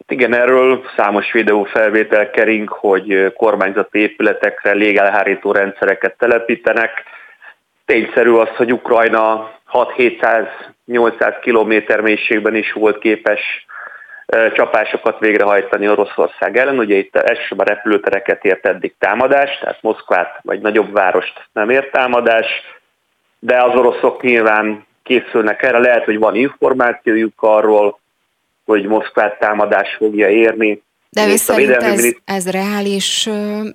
Igen, erről számos videófelvétel kering, hogy kormányzati épületekre légelhárító rendszereket telepítenek. Tényszerű az, hogy Ukrajna 6-700-800 kilométer mélységben is volt képes csapásokat végrehajtani Oroszország ellen. Ugye itt elsősorban repülőtereket ért eddig támadás, tehát Moszkvát vagy nagyobb várost nem ért támadás, de az oroszok nyilván készülnek erre. Lehet, hogy van információjuk arról, hogy Moszkvát támadás fogja érni. De ő szerint ez, ez reális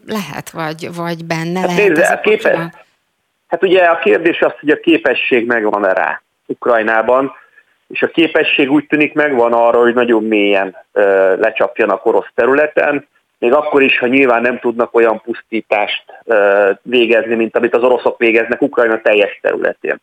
lehet, vagy, vagy benne hát lehet? Nézze, a képe, hát ugye a kérdés az, hogy a képesség megvan-e rá Ukrajnában és a képesség úgy tűnik megvan arra, hogy nagyon mélyen lecsapjanak orosz területen, még akkor is, ha nyilván nem tudnak olyan pusztítást végezni, mint amit az oroszok végeznek Ukrajna teljes területén.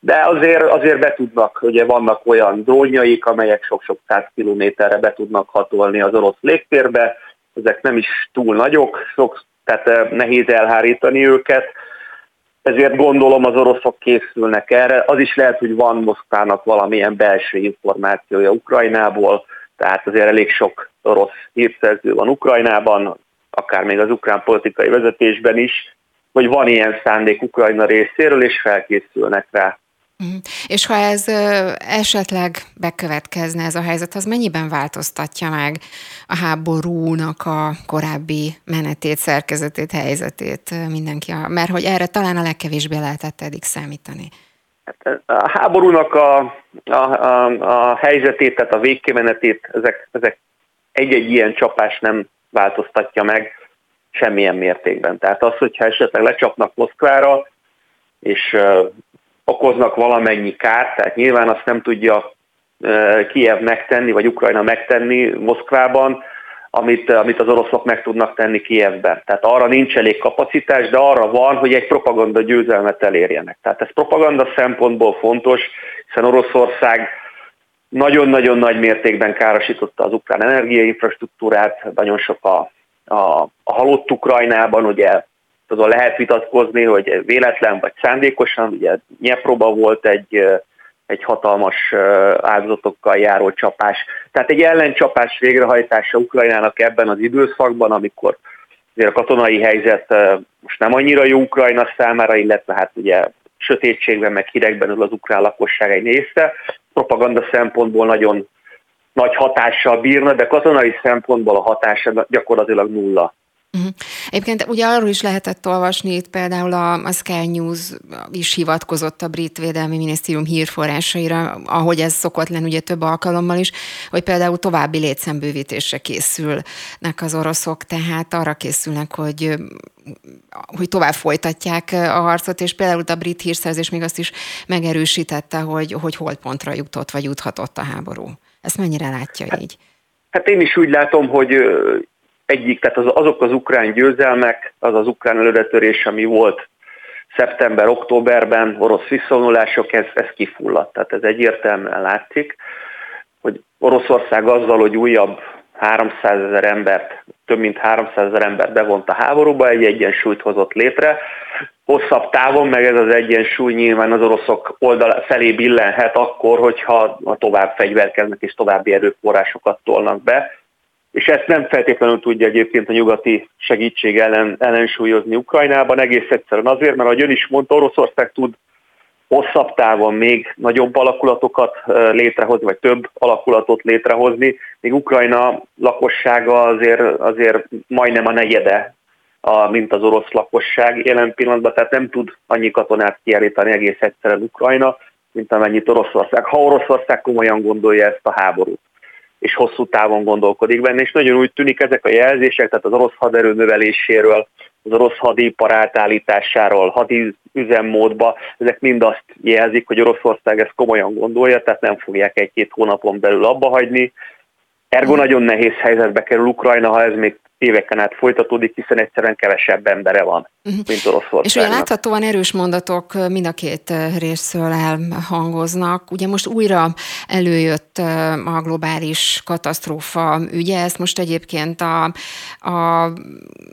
De azért, azért be tudnak, ugye vannak olyan drónjaik, amelyek sok-sok száz kilométerre be tudnak hatolni az orosz légtérbe, ezek nem is túl nagyok, sok, tehát nehéz elhárítani őket, ezért gondolom az oroszok készülnek erre. Az is lehet, hogy van Moszkvának valamilyen belső információja Ukrajnából, tehát azért elég sok orosz hírszerző van Ukrajnában, akár még az ukrán politikai vezetésben is, hogy van ilyen szándék Ukrajna részéről, és felkészülnek rá. Mhm. És ha ez esetleg bekövetkezne ez a helyzet, az mennyiben változtatja meg a háborúnak a korábbi menetét, szerkezetét, helyzetét mindenki? Mert hogy erre talán a legkevésbé lehetett eddig számítani. Hát a háborúnak a, a, a, a helyzetét, tehát a végkimenetét, ezek, ezek egy-egy ilyen csapás nem változtatja meg semmilyen mértékben. Tehát az, hogyha esetleg lecsapnak Moszkvára, és okoznak valamennyi kárt, tehát nyilván azt nem tudja Kiev megtenni, vagy Ukrajna megtenni Moszkvában, amit, amit az oroszok meg tudnak tenni Kievben. Tehát arra nincs elég kapacitás, de arra van, hogy egy propaganda győzelmet elérjenek. Tehát ez propaganda szempontból fontos, hiszen Oroszország nagyon-nagyon nagy mértékben károsította az ukrán energiainfrastruktúrát, nagyon sok a, a, a halott Ukrajnában, ugye azon lehet vitatkozni, hogy véletlen vagy szándékosan, ugye Nyepróba volt egy egy hatalmas áldozatokkal járó csapás. Tehát egy ellencsapás végrehajtása Ukrajnának ebben az időszakban, amikor azért a katonai helyzet most nem annyira jó Ukrajna számára, illetve hát ugye sötétségben, meg hidegben ül az ukrán lakosság egy része. Propaganda szempontból nagyon nagy hatással bírna, de katonai szempontból a hatása gyakorlatilag nulla. Uh-huh. Egyébként ugye arról is lehetett olvasni, itt például a, a Sky News is hivatkozott a brit védelmi minisztérium hírforrásaira, ahogy ez szokott lenni ugye több alkalommal is, hogy például további létszembővítésre készülnek az oroszok, tehát arra készülnek, hogy hogy tovább folytatják a harcot, és például a brit hírszerzés még azt is megerősítette, hogy, hogy holdpontra jutott, vagy juthatott a háború. Ezt mennyire látja hát, így? Hát én is úgy látom, hogy egyik, tehát az, azok az ukrán győzelmek, az az ukrán előretörés, ami volt szeptember-októberben, orosz visszavonulások, ez, ez kifulladt. Tehát ez egyértelműen látszik, hogy Oroszország azzal, hogy újabb 300 ezer embert, több mint 300 ezer embert bevont a háborúba, egy egyensúlyt hozott létre. Hosszabb távon meg ez az egyensúly nyilván az oroszok oldal felé billenhet akkor, hogyha tovább fegyverkeznek és további erőforrásokat tolnak be és ezt nem feltétlenül tudja egyébként a nyugati segítség ellen, ellensúlyozni Ukrajnában, egész egyszerűen azért, mert ahogy ön is mondta, Oroszország tud hosszabb távon még nagyobb alakulatokat létrehozni, vagy több alakulatot létrehozni, még Ukrajna lakossága azért, azért majdnem a negyede, a, mint az orosz lakosság jelen pillanatban, tehát nem tud annyi katonát kiállítani egész egyszerűen Ukrajna, mint amennyit Oroszország. Ha Oroszország komolyan gondolja ezt a háborút és hosszú távon gondolkodik benne, és nagyon úgy tűnik ezek a jelzések, tehát az orosz haderő növeléséről, az orosz hadipar átállításáról, hadi üzemmódba, ezek mind azt jelzik, hogy Oroszország ezt komolyan gondolja, tehát nem fogják egy-két hónapon belül abba hagyni. Ergo nagyon nehéz helyzetbe kerül Ukrajna, ha ez még éveken át folytatódik, hiszen egyszerűen kevesebb embere van, uh-huh. mint Oroszországnak. És ugye láthatóan erős mondatok mind a két részről elhangoznak. Ugye most újra előjött a globális katasztrófa ügye, ezt most egyébként a, a,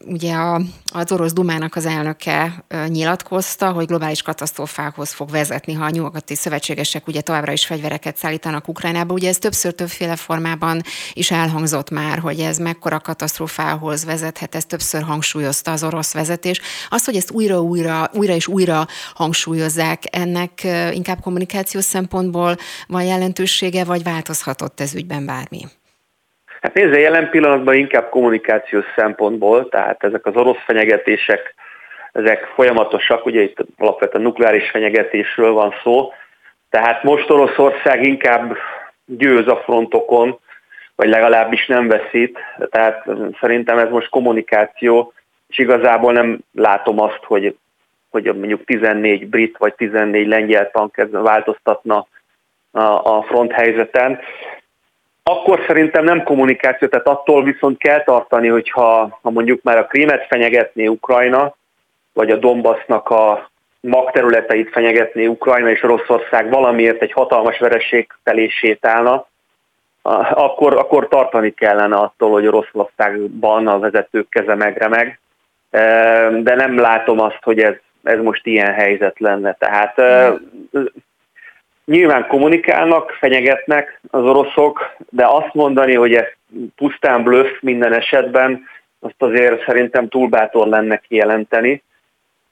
ugye a, az orosz dumának az elnöke nyilatkozta, hogy globális katasztrófákhoz fog vezetni, ha a nyugati szövetségesek ugye továbbra is fegyvereket szállítanak Ukrajnába. Ugye ez többször többféle formában is elhangzott már, hogy ez mekkora katasztrófá halálához vezethet, ezt többször hangsúlyozta az orosz vezetés. Az, hogy ezt újra-újra, újra és újra hangsúlyozzák, ennek inkább kommunikációs szempontból van jelentősége, vagy változhatott ez ügyben bármi? Hát nézze, jelen pillanatban inkább kommunikációs szempontból, tehát ezek az orosz fenyegetések, ezek folyamatosak, ugye itt alapvetően nukleáris fenyegetésről van szó, tehát most Oroszország inkább győz a frontokon, vagy legalábbis nem veszít. Tehát szerintem ez most kommunikáció, és igazából nem látom azt, hogy, hogy mondjuk 14 brit vagy 14 lengyel tank változtatna a, front helyzeten. Akkor szerintem nem kommunikáció, tehát attól viszont kell tartani, hogyha ha mondjuk már a krímet fenyegetné Ukrajna, vagy a Donbassnak a magterületeit fenyegetné Ukrajna, és Oroszország valamiért egy hatalmas vereség felé sétálna, akkor, akkor tartani kellene attól, hogy Oroszországban a vezetők keze megremeg, de nem látom azt, hogy ez, ez most ilyen helyzet lenne. Tehát nyilván kommunikálnak, fenyegetnek az oroszok, de azt mondani, hogy ez pusztán bluff minden esetben, azt azért szerintem túl bátor lenne kijelenteni.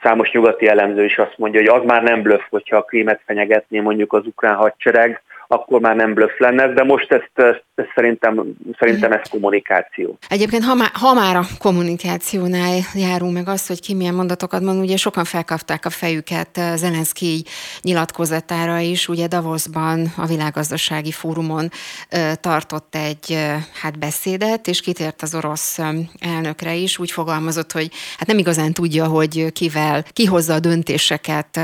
Számos nyugati elemző is azt mondja, hogy az már nem bluff, hogyha a krímet fenyegetné mondjuk az ukrán hadsereg, akkor már nem blöff lenne, de most ezt, ezt, szerintem, szerintem ez kommunikáció. Egyébként ha már, ha már a kommunikációnál járunk meg azt, hogy ki milyen mondatokat mond, ugye sokan felkapták a fejüket eh, Zelenszky nyilatkozatára is, ugye Davosban a világgazdasági fórumon eh, tartott egy eh, hát beszédet, és kitért az orosz elnökre is, úgy fogalmazott, hogy hát nem igazán tudja, hogy kivel, ki hozza a döntéseket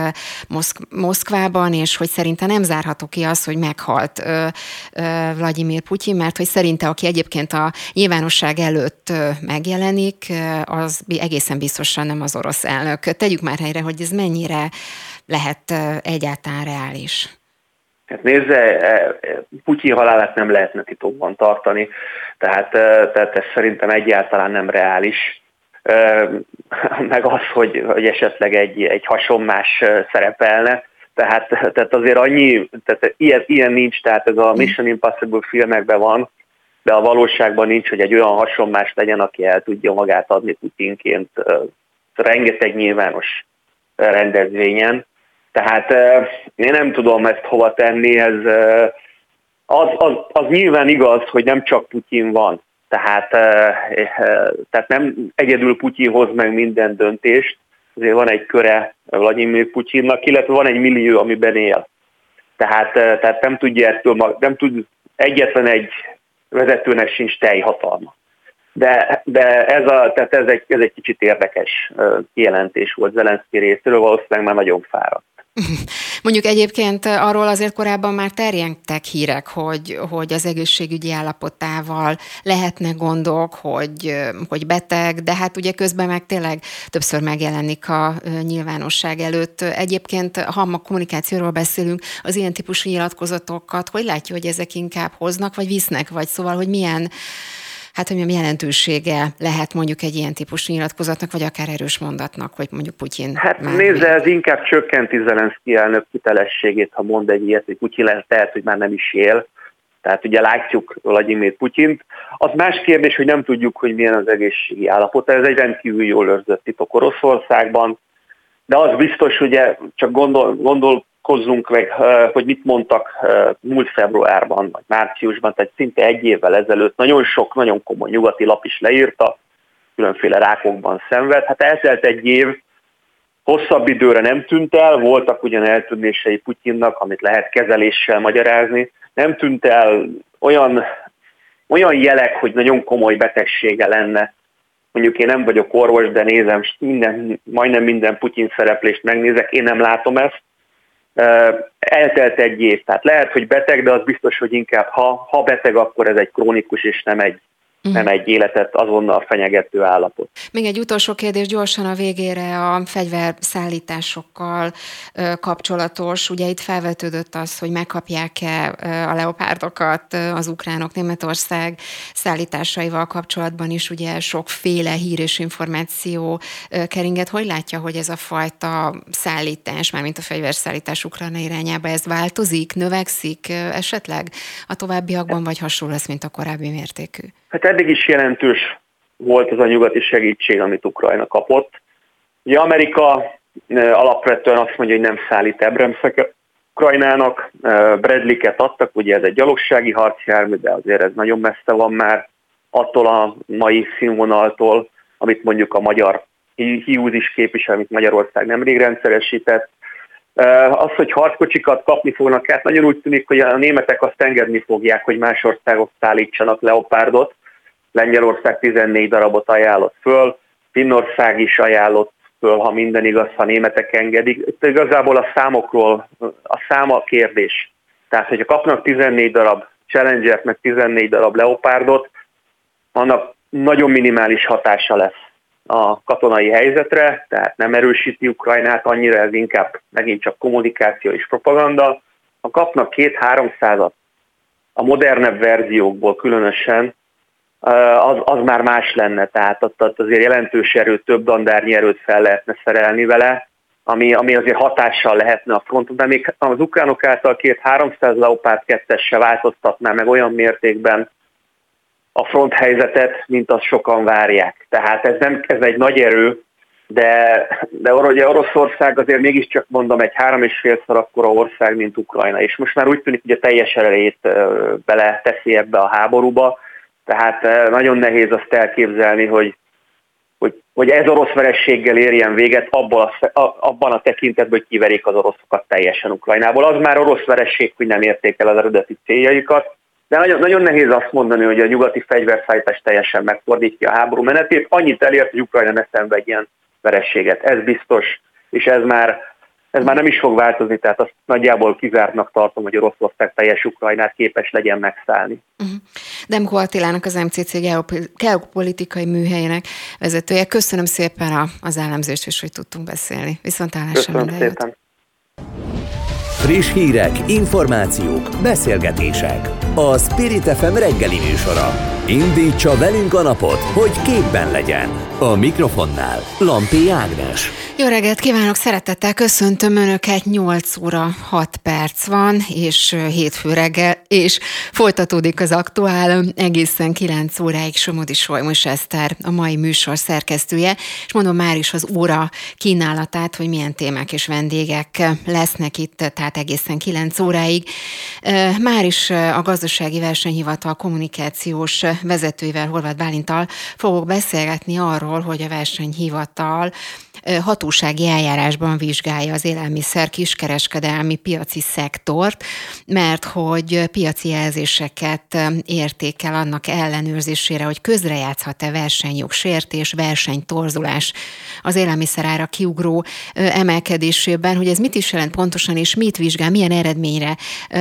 Moszk- Moszkvában, és hogy szerinte nem zárható ki az, hogy meg meghalt ö, ö, Vladimir Putyin, mert hogy szerinte, aki egyébként a nyilvánosság előtt megjelenik, az egészen biztosan nem az orosz elnök. Tegyük már helyre, hogy ez mennyire lehet egyáltalán reális. Hát nézze, e, Putyin halálát nem lehetne titokban tartani, tehát, tehát ez szerintem egyáltalán nem reális. Meg az, hogy, hogy esetleg egy, egy hasonmás szerepelne, Tehát, tehát azért annyi, tehát ilyen, ilyen nincs, tehát ez a Mission Impossible filmekben van, de a valóságban nincs, hogy egy olyan hasonlás legyen, aki el tudja magát adni Putinként rengeteg nyilvános rendezvényen. Tehát én nem tudom ezt hova tenni, ez az, az, az nyilván igaz, hogy nem csak Putyin van. Tehát, tehát nem egyedül Putyin hoz meg minden döntést, azért van egy köre Vladimir Putyinnak, illetve van egy millió, amiben él. Tehát, tehát nem tudja ettől, nem tud egyetlen egy vezetőnek sincs teljhatalma. De, de ez, a, tehát ez, egy, ez egy kicsit érdekes kijelentés volt Zelenszky részéről, valószínűleg már nagyon fáradt. Mondjuk egyébként arról azért korábban már terjedtek hírek, hogy, hogy az egészségügyi állapotával lehetnek gondok, hogy, hogy beteg, de hát ugye közben meg tényleg többször megjelenik a nyilvánosság előtt. Egyébként, ha ma kommunikációról beszélünk, az ilyen típusú nyilatkozatokat, hogy látja, hogy ezek inkább hoznak, vagy visznek, vagy szóval, hogy milyen hát hogy milyen jelentősége lehet mondjuk egy ilyen típusú nyilatkozatnak, vagy akár erős mondatnak, hogy mondjuk Putyin. Hát nézze, ez inkább csökkenti Zelenszky elnök hitelességét, ha mond egy ilyet, hogy Putyin lehet, tehát, hogy már nem is él. Tehát ugye látjuk Vladimir Putyint. Az más kérdés, hogy nem tudjuk, hogy milyen az egészségi állapota. Ez egy rendkívül jól őrzött titok Oroszországban. De az biztos, ugye csak gondol, gondol nyilatkozzunk meg, hogy mit mondtak múlt februárban, vagy márciusban, tehát szinte egy évvel ezelőtt nagyon sok, nagyon komoly nyugati lap is leírta, különféle rákokban szenved. Hát eltelt egy év, hosszabb időre nem tűnt el, voltak ugyan eltűnései Putyinnak, amit lehet kezeléssel magyarázni, nem tűnt el olyan, olyan jelek, hogy nagyon komoly betegsége lenne. Mondjuk én nem vagyok orvos, de nézem, minden, majdnem minden Putyin szereplést megnézek, én nem látom ezt, Eltelt egy év, tehát lehet, hogy beteg, de az biztos, hogy inkább ha, ha beteg, akkor ez egy krónikus és nem egy. Nem egy életet azonnal fenyegető állapot. Még egy utolsó kérdés gyorsan a végére a fegyverszállításokkal kapcsolatos. Ugye itt felvetődött az, hogy megkapják-e a leopárdokat az ukránok Németország szállításaival kapcsolatban is ugye sokféle hír és információ keringet. Hogy látja, hogy ez a fajta szállítás, mármint a fegyverszállítás Ukrajna irányába, ez változik, növekszik esetleg a továbbiakban, vagy hasonló lesz, mint a korábbi mértékű? Hát eddig is jelentős volt az a nyugati segítség, amit Ukrajna kapott. Ugye Amerika alapvetően azt mondja, hogy nem szállít Ebremszeket Ukrajnának, Bradley-ket adtak, ugye ez egy gyalogsági harcjármű, de azért ez nagyon messze van már attól a mai színvonaltól, amit mondjuk a magyar hiúz is képvisel, amit Magyarország nemrég rendszeresített. Az, hogy harckocsikat kapni fognak, hát nagyon úgy tűnik, hogy a németek azt engedni fogják, hogy más országok szállítsanak leopárdot, Lengyelország 14 darabot ajánlott föl, Finnország is ajánlott föl, ha minden igaz, ha németek engedik. Itt igazából a számokról, a száma a kérdés. Tehát, hogyha kapnak 14 darab Challenger-t, meg 14 darab Leopardot, annak nagyon minimális hatása lesz a katonai helyzetre, tehát nem erősíti Ukrajnát annyira, ez inkább megint csak kommunikáció és propaganda. Ha kapnak két-háromszázat a modernebb verziókból különösen, az, az már más lenne, tehát ott, azért jelentős erőt, több dandárnyi erőt fel lehetne szerelni vele, ami, ami azért hatással lehetne a fronton, de még az ukránok által két 300 Leopard 2 se változtatná meg olyan mértékben a front helyzetet, mint azt sokan várják. Tehát ez nem ez egy nagy erő, de, de ugye Oroszország azért mégiscsak mondom egy három és félszer akkora ország, mint Ukrajna, és most már úgy tűnik, hogy a teljes erejét bele teszi ebbe a háborúba, tehát eh, nagyon nehéz azt elképzelni, hogy, hogy, hogy ez orosz verességgel érjen véget abban a, abban a tekintetben, hogy kiverik az oroszokat teljesen Ukrajnából. Az már orosz veresség, hogy nem érték el az eredeti céljaikat, de nagyon, nagyon nehéz azt mondani, hogy a nyugati fegyverszállítás teljesen megfordítja a háború menetét. Annyit elért, hogy Ukrajna ne szenvedjen verességet. Ez biztos, és ez már ez már nem is fog változni, tehát azt nagyjából kizártnak tartom, hogy Oroszország teljes Ukrajnát képes legyen megszállni. Uh-huh. Demko Attilának, az MCC geopolitikai műhelyének vezetője. Köszönöm szépen a, az elemzést, és hogy tudtunk beszélni. Viszont Köszönöm szépen. Friss hírek, információk, beszélgetések. A Spirit FM reggeli műsora. Indítsa velünk a napot, hogy képben legyen. A mikrofonnál Lampi Ágnes. Jó reggelt kívánok, szeretettel köszöntöm Önöket, 8 óra 6 perc van, és hétfő reggel, és folytatódik az aktuál egészen 9 óráig Somodi Solymos Eszter, a mai műsor szerkesztője, és mondom már is az óra kínálatát, hogy milyen témák és vendégek lesznek itt, tehát egészen 9 óráig. Már is a Gazdasági Versenyhivatal kommunikációs vezetőivel, Horváth Bálintal fogok beszélgetni arról, hogy a versenyhivatal hatósági eljárásban vizsgálja az élelmiszer kiskereskedelmi piaci szektort, mert hogy piaci jelzéseket értékel annak ellenőrzésére, hogy közrejátszhat-e versenyjog sértés, versenytorzulás az élelmiszerára kiugró emelkedésében, hogy ez mit is jelent pontosan, és mit vizsgál, milyen eredményre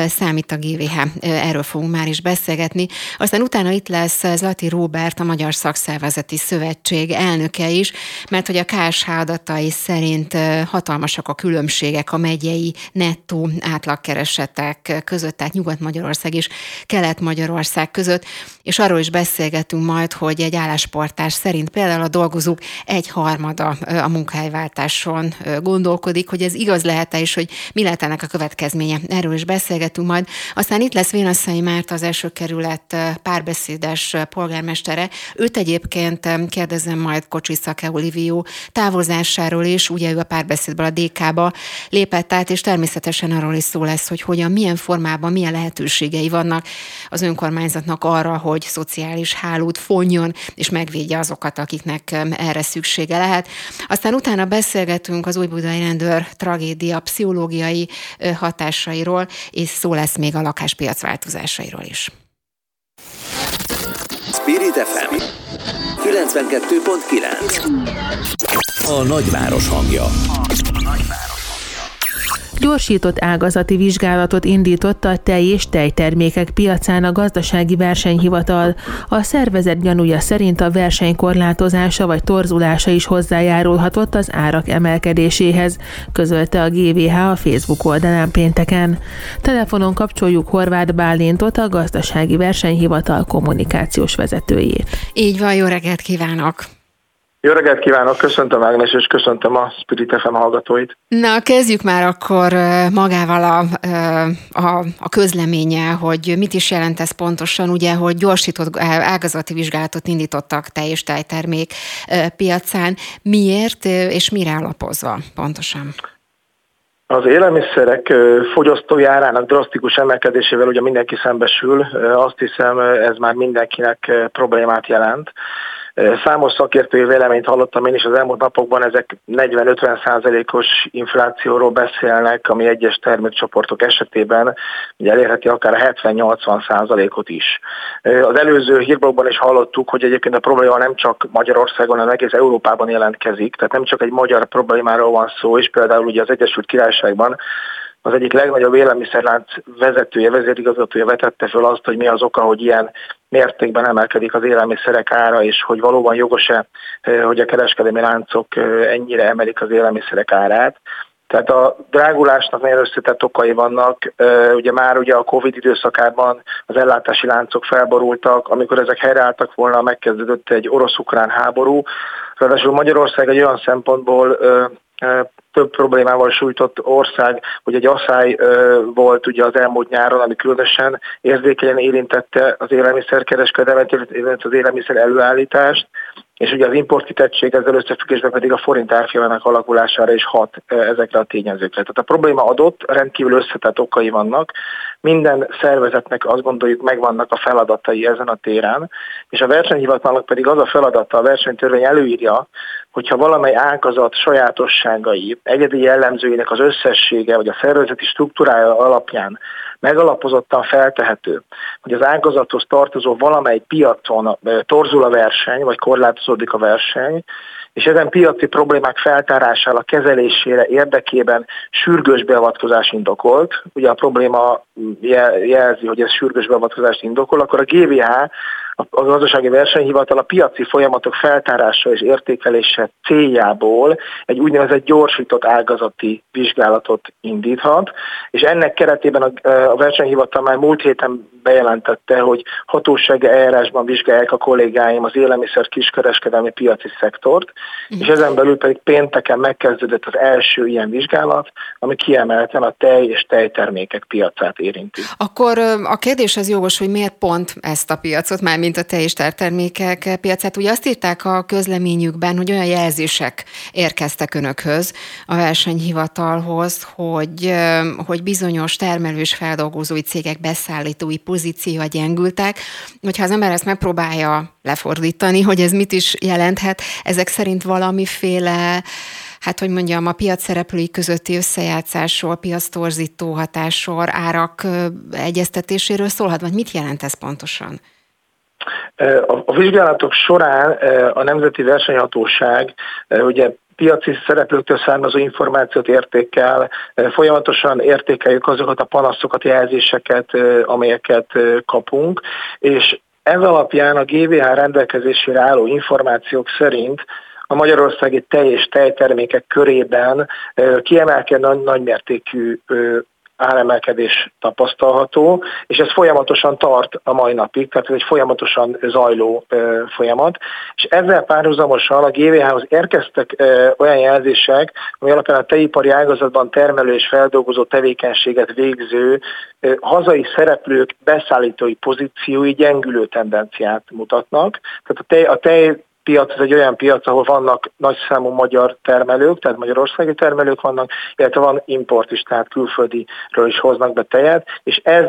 számít a GVH. Erről fogunk már is beszélgetni. Aztán utána itt lesz Zlati Róbert, a Magyar Szakszervezeti Szövetség elnöke is, mert hogy a KSH adatai szerint hatalmasak a különbségek a megyei nettó átlagkeresetek között, tehát Nyugat-Magyarország és Kelet-Magyarország között, és arról is beszélgetünk majd, hogy egy állásportás szerint például a dolgozók egy harmada a munkahelyváltáson gondolkodik, hogy ez igaz lehet-e, és hogy mi lehet ennek a következménye. Erről is beszélgetünk majd. Aztán itt lesz Vénasszai Márta, az első kerület párbeszédes polgármestere. Őt egyébként kérdezem majd Kocsiszake Olivió távozásáról is, ugye ő a párbeszédből a DK-ba lépett át, és természetesen arról is szó lesz, hogy hogyan, milyen formában, milyen lehetőségei vannak az önkormányzatnak arra, hogy szociális hálót fonjon, és megvédje azokat, akiknek erre szüksége lehet. Aztán utána beszélgetünk az újbudai rendőr tragédia pszichológiai hatásairól, és szó lesz még a lakáspiac változásairól is. Spirit FM 92.9 A nagyváros hangja. Gyorsított ágazati vizsgálatot indította a tej és tejtermékek piacán a gazdasági versenyhivatal. A szervezet gyanúja szerint a verseny korlátozása vagy torzulása is hozzájárulhatott az árak emelkedéséhez, közölte a GVH a Facebook oldalán pénteken. Telefonon kapcsoljuk Horváth Bálintot, a gazdasági versenyhivatal kommunikációs vezetőjét. Így van, jó reggelt kívánok! Jó reggelt kívánok, köszöntöm Ágnes, és köszöntöm a Spirit FM hallgatóit. Na, kezdjük már akkor magával a, a, a közleménye, hogy mit is jelent ez pontosan, ugye, hogy gyorsított ágazati vizsgálatot indítottak tej és tejtermék piacán. Miért és mire alapozva pontosan? Az élelmiszerek fogyasztói árának drasztikus emelkedésével ugye mindenki szembesül, azt hiszem ez már mindenkinek problémát jelent. Számos szakértői véleményt hallottam én is az elmúlt napokban, ezek 40-50 százalékos inflációról beszélnek, ami egyes termékcsoportok esetében ugye elérheti akár a 70-80 százalékot is. Az előző hírblogban is hallottuk, hogy egyébként a probléma nem csak Magyarországon, hanem egész Európában jelentkezik, tehát nem csak egy magyar problémáról van szó, és például ugye az Egyesült Királyságban az egyik legnagyobb élelmiszerlánc vezetője, vezérigazgatója vetette föl azt, hogy mi az oka, hogy ilyen mértékben emelkedik az élelmiszerek ára, és hogy valóban jogos-e, eh, hogy a kereskedelmi láncok eh, ennyire emelik az élelmiszerek árát. Tehát a drágulásnak nagyon összetett okai vannak. Eh, ugye már ugye a Covid időszakában az ellátási láncok felborultak, amikor ezek helyreálltak volna, megkezdődött egy orosz-ukrán háború. Ráadásul Magyarország egy olyan szempontból több problémával sújtott ország, hogy egy asszály volt ugye az elmúlt nyáron, ami különösen érzékenyen érintette az élelmiszerkereskedelmet, illetve az élelmiszer előállítást, és ugye az importkitettség ezzel összefüggésben pedig a forint árfolyamának alakulására is hat ezekre a tényezőkre. Tehát a probléma adott, rendkívül összetett okai vannak, minden szervezetnek azt gondoljuk megvannak a feladatai ezen a téren, és a versenyhivatalnak pedig az a feladata, a versenytörvény előírja, hogyha valamely ágazat sajátosságai, egyedi jellemzőinek az összessége, vagy a szervezeti struktúrája alapján megalapozottan feltehető, hogy az ágazathoz tartozó valamely piacon torzul a verseny, vagy korlátozódik a verseny, és ezen piaci problémák feltárására, kezelésére érdekében sürgős beavatkozás indokolt, ugye a probléma jelzi, hogy ez sürgős beavatkozást indokol, akkor a GVH a gazdasági versenyhivatal a piaci folyamatok feltárása és értékelése céljából egy úgynevezett gyorsított ágazati vizsgálatot indíthat, és ennek keretében a, versenyhivatal már múlt héten bejelentette, hogy hatósági eljárásban vizsgálják a kollégáim az élelmiszer kiskereskedelmi piaci szektort, és ezen belül pedig pénteken megkezdődött az első ilyen vizsgálat, ami kiemelten a tej és tejtermékek piacát érinti. Akkor a kérdés az jogos, hogy miért pont ezt a piacot, már mint a tej és tejtermékek piacát. Ugye azt írták a közleményükben, hogy olyan jelzések érkeztek önökhöz a versenyhivatalhoz, hogy, hogy bizonyos termelős feldolgozói cégek beszállítói pozícióa gyengültek. Hogyha az ember ezt megpróbálja lefordítani, hogy ez mit is jelenthet, ezek szerint valamiféle hát hogy mondjam, a piac szereplői közötti összejátszásról, piasztorzító hatásról, árak egyeztetéséről szólhat, vagy mit jelent ez pontosan? A vizsgálatok során a Nemzeti Versenyhatóság ugye piaci szereplőktől származó információt értékel, folyamatosan értékeljük azokat a panaszokat, jelzéseket, amelyeket kapunk, és ez alapján a GVH rendelkezésére álló információk szerint a magyarországi tej és tejtermékek körében kiemelkedő nagy, nagymértékű áremelkedés tapasztalható, és ez folyamatosan tart a mai napig, tehát ez egy folyamatosan zajló folyamat, és ezzel párhuzamosan a GVH-hoz érkeztek olyan jelzések, ami alapján a tejipari ágazatban termelő és feldolgozó tevékenységet végző hazai szereplők beszállítói pozíciói gyengülő tendenciát mutatnak. Tehát a tej, a tej piac, ez egy olyan piac, ahol vannak nagyszámú magyar termelők, tehát magyarországi termelők vannak, illetve van import is, tehát külföldiről is hoznak be tejet, és ez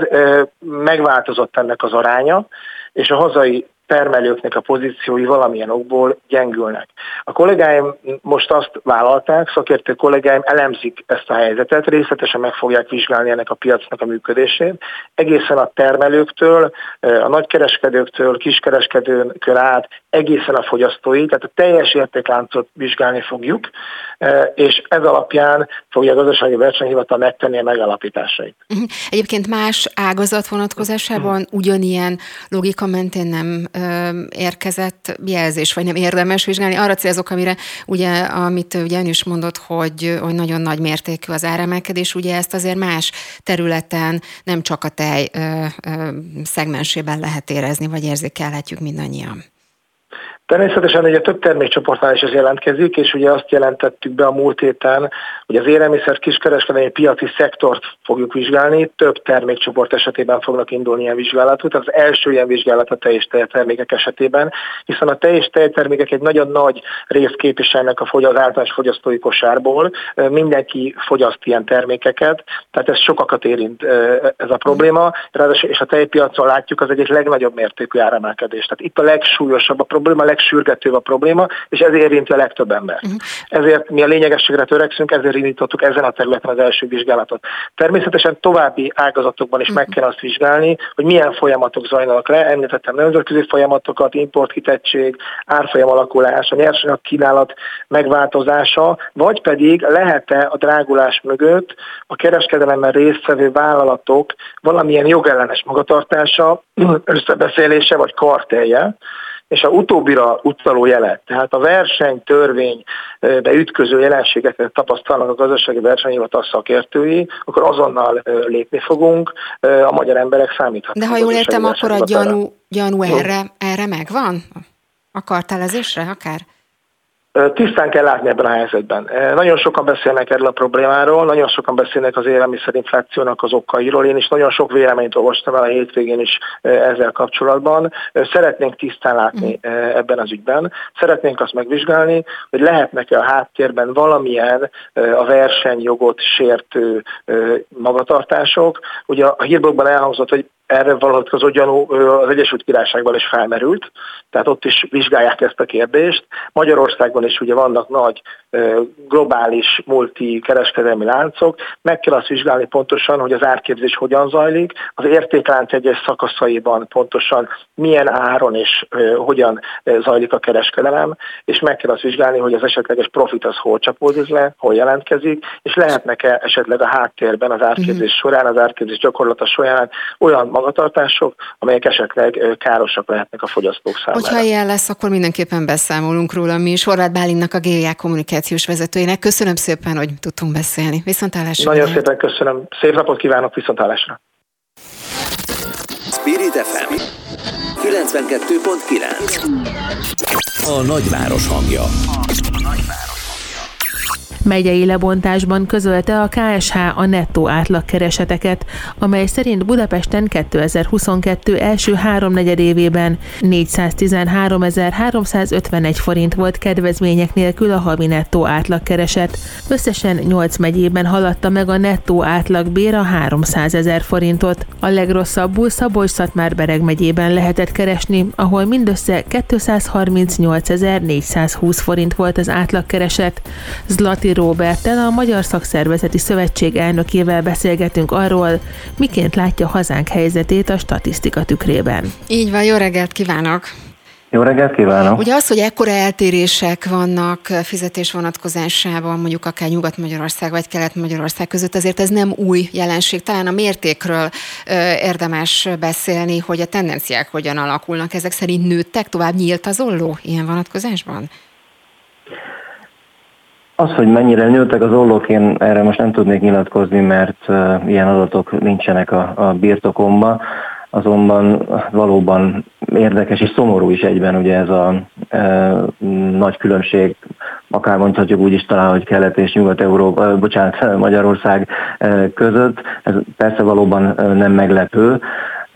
megváltozott ennek az aránya, és a hazai termelőknek a pozíciói valamilyen okból gyengülnek. A kollégáim most azt vállalták, szakértő kollégáim elemzik ezt a helyzetet, részletesen meg fogják vizsgálni ennek a piacnak a működését, egészen a termelőktől, a nagykereskedőktől, kiskereskedőkön át, egészen a fogyasztói, tehát a teljes értékláncot vizsgálni fogjuk, és ez alapján fogja a gazdasági versenyhivatal megtenni a megalapításait. Mhm. Egyébként más ágazat vonatkozásában ugyanilyen logika mentén nem érkezett jelzés, vagy nem érdemes vizsgálni. Arra célzok, amire ugye, amit ugye ön is mondott, hogy, hogy nagyon nagy mértékű az áremelkedés, ugye ezt azért más területen, nem csak a tej ö, ö, szegmensében lehet érezni, vagy érzékelhetjük mindannyian. Természetesen ugye több termékcsoportnál is ez jelentkezik, és ugye azt jelentettük be a múlt héten, hogy az élelmiszer kiskereskedelmi piaci szektort fogjuk vizsgálni, több termékcsoport esetében fognak indulni ilyen vizsgálatok, tehát az első ilyen vizsgálat a teljes tejtermékek esetében, hiszen a teljes tejtermékek egy nagyon nagy részt képviselnek a fogy, az általános fogyasztói kosárból, mindenki fogyaszt ilyen termékeket, tehát ez sokakat érint ez a probléma, és a tejpiacon látjuk az egyik legnagyobb mértékű áremelkedés. Tehát itt a legsúlyosabb a probléma, a legsürgetőbb a probléma, és ez érinti a legtöbb ember. Uh-huh. Ezért mi a lényegességre törekszünk, ezért indítottuk ezen a területen az első vizsgálatot. Természetesen további ágazatokban is uh-huh. meg kell azt vizsgálni, hogy milyen folyamatok zajlanak le. Említettem nemzetközi folyamatokat, importkitettség, árfolyam alakulás, a nyersanyag kínálat megváltozása, vagy pedig lehet-e a drágulás mögött a kereskedelemben résztvevő vállalatok valamilyen jogellenes magatartása, összebeszélése vagy kartelje, és a utóbbira utaló jelet, tehát a versenytörvénybe ütköző jelenségeket tapasztalnak a gazdasági versenyhivatal szakértői, akkor azonnal lépni fogunk, a magyar emberek számíthatnak. De ha jól értem, akkor a gyanú, gyanú erre, erre megvan? A kartelezésre akár? Tisztán kell látni ebben a helyzetben. Nagyon sokan beszélnek erről a problémáról, nagyon sokan beszélnek az élelmiszerinflációnak az okairól. Én is nagyon sok véleményt olvastam el a hétvégén is ezzel kapcsolatban. Szeretnénk tisztán látni mm. ebben az ügyben. Szeretnénk azt megvizsgálni, hogy lehetnek-e a háttérben valamilyen a versenyjogot sértő magatartások. Ugye a hírblogban elhangzott, hogy erre vonatkozó gyanú az Egyesült Királyságban is felmerült, tehát ott is vizsgálják ezt a kérdést. Magyarországon is ugye vannak nagy globális multi kereskedelmi láncok, meg kell azt vizsgálni pontosan, hogy az árképzés hogyan zajlik, az értéklánc egyes szakaszaiban pontosan milyen áron és hogyan zajlik a kereskedelem, és meg kell azt vizsgálni, hogy az esetleges profit az hol csapódik le, hol jelentkezik, és lehetnek-e esetleg a háttérben az árképzés uh-huh. során, az árképzés gyakorlata során olyan magatartások, amelyek esetleg károsak lehetnek a fogyasztók számára. Hogyha ilyen lesz, akkor mindenképpen beszámolunk róla mi is. Horváth Bálinnak a GIA kommunikációs vezetőjének. Köszönöm szépen, hogy tudtunk beszélni. Viszontlátásra. Nagyon szépen köszönöm. Szép napot kívánok, viszontlátásra. Spirit FM 92.9 A nagyváros hangja. Megyei lebontásban közölte a KSH a nettó átlagkereseteket, amely szerint Budapesten 2022 első háromnegyed évében 413.351 forint volt kedvezmények nélkül a havi nettó átlagkereset. Összesen 8 megyében haladta meg a nettó átlagbér a 300 ezer forintot. A legrosszabbul Szabolcs-Szatmár-Bereg megyében lehetett keresni, ahol mindössze 238.420 forint volt az átlagkereset. Zlati Zalati Róbertel, a Magyar Szakszervezeti Szövetség elnökével beszélgetünk arról, miként látja hazánk helyzetét a statisztika tükrében. Így van, jó reggelt kívánok! Jó reggelt kívánok! Ugye az, hogy ekkora eltérések vannak fizetés vonatkozásában, mondjuk akár Nyugat-Magyarország vagy Kelet-Magyarország között, azért ez nem új jelenség. Talán a mértékről érdemes beszélni, hogy a tendenciák hogyan alakulnak. Ezek szerint nőttek, tovább nyílt az olló ilyen vonatkozásban? Az, hogy mennyire nőttek az ollók, én erre most nem tudnék nyilatkozni, mert ilyen adatok nincsenek a, a birtokomba, azonban valóban érdekes és szomorú is egyben ugye ez a uh, nagy különbség, akár mondhatjuk úgy is talán, hogy Kelet és Nyugat-Európa, bocsánat, Magyarország uh, között. Ez persze valóban nem meglepő.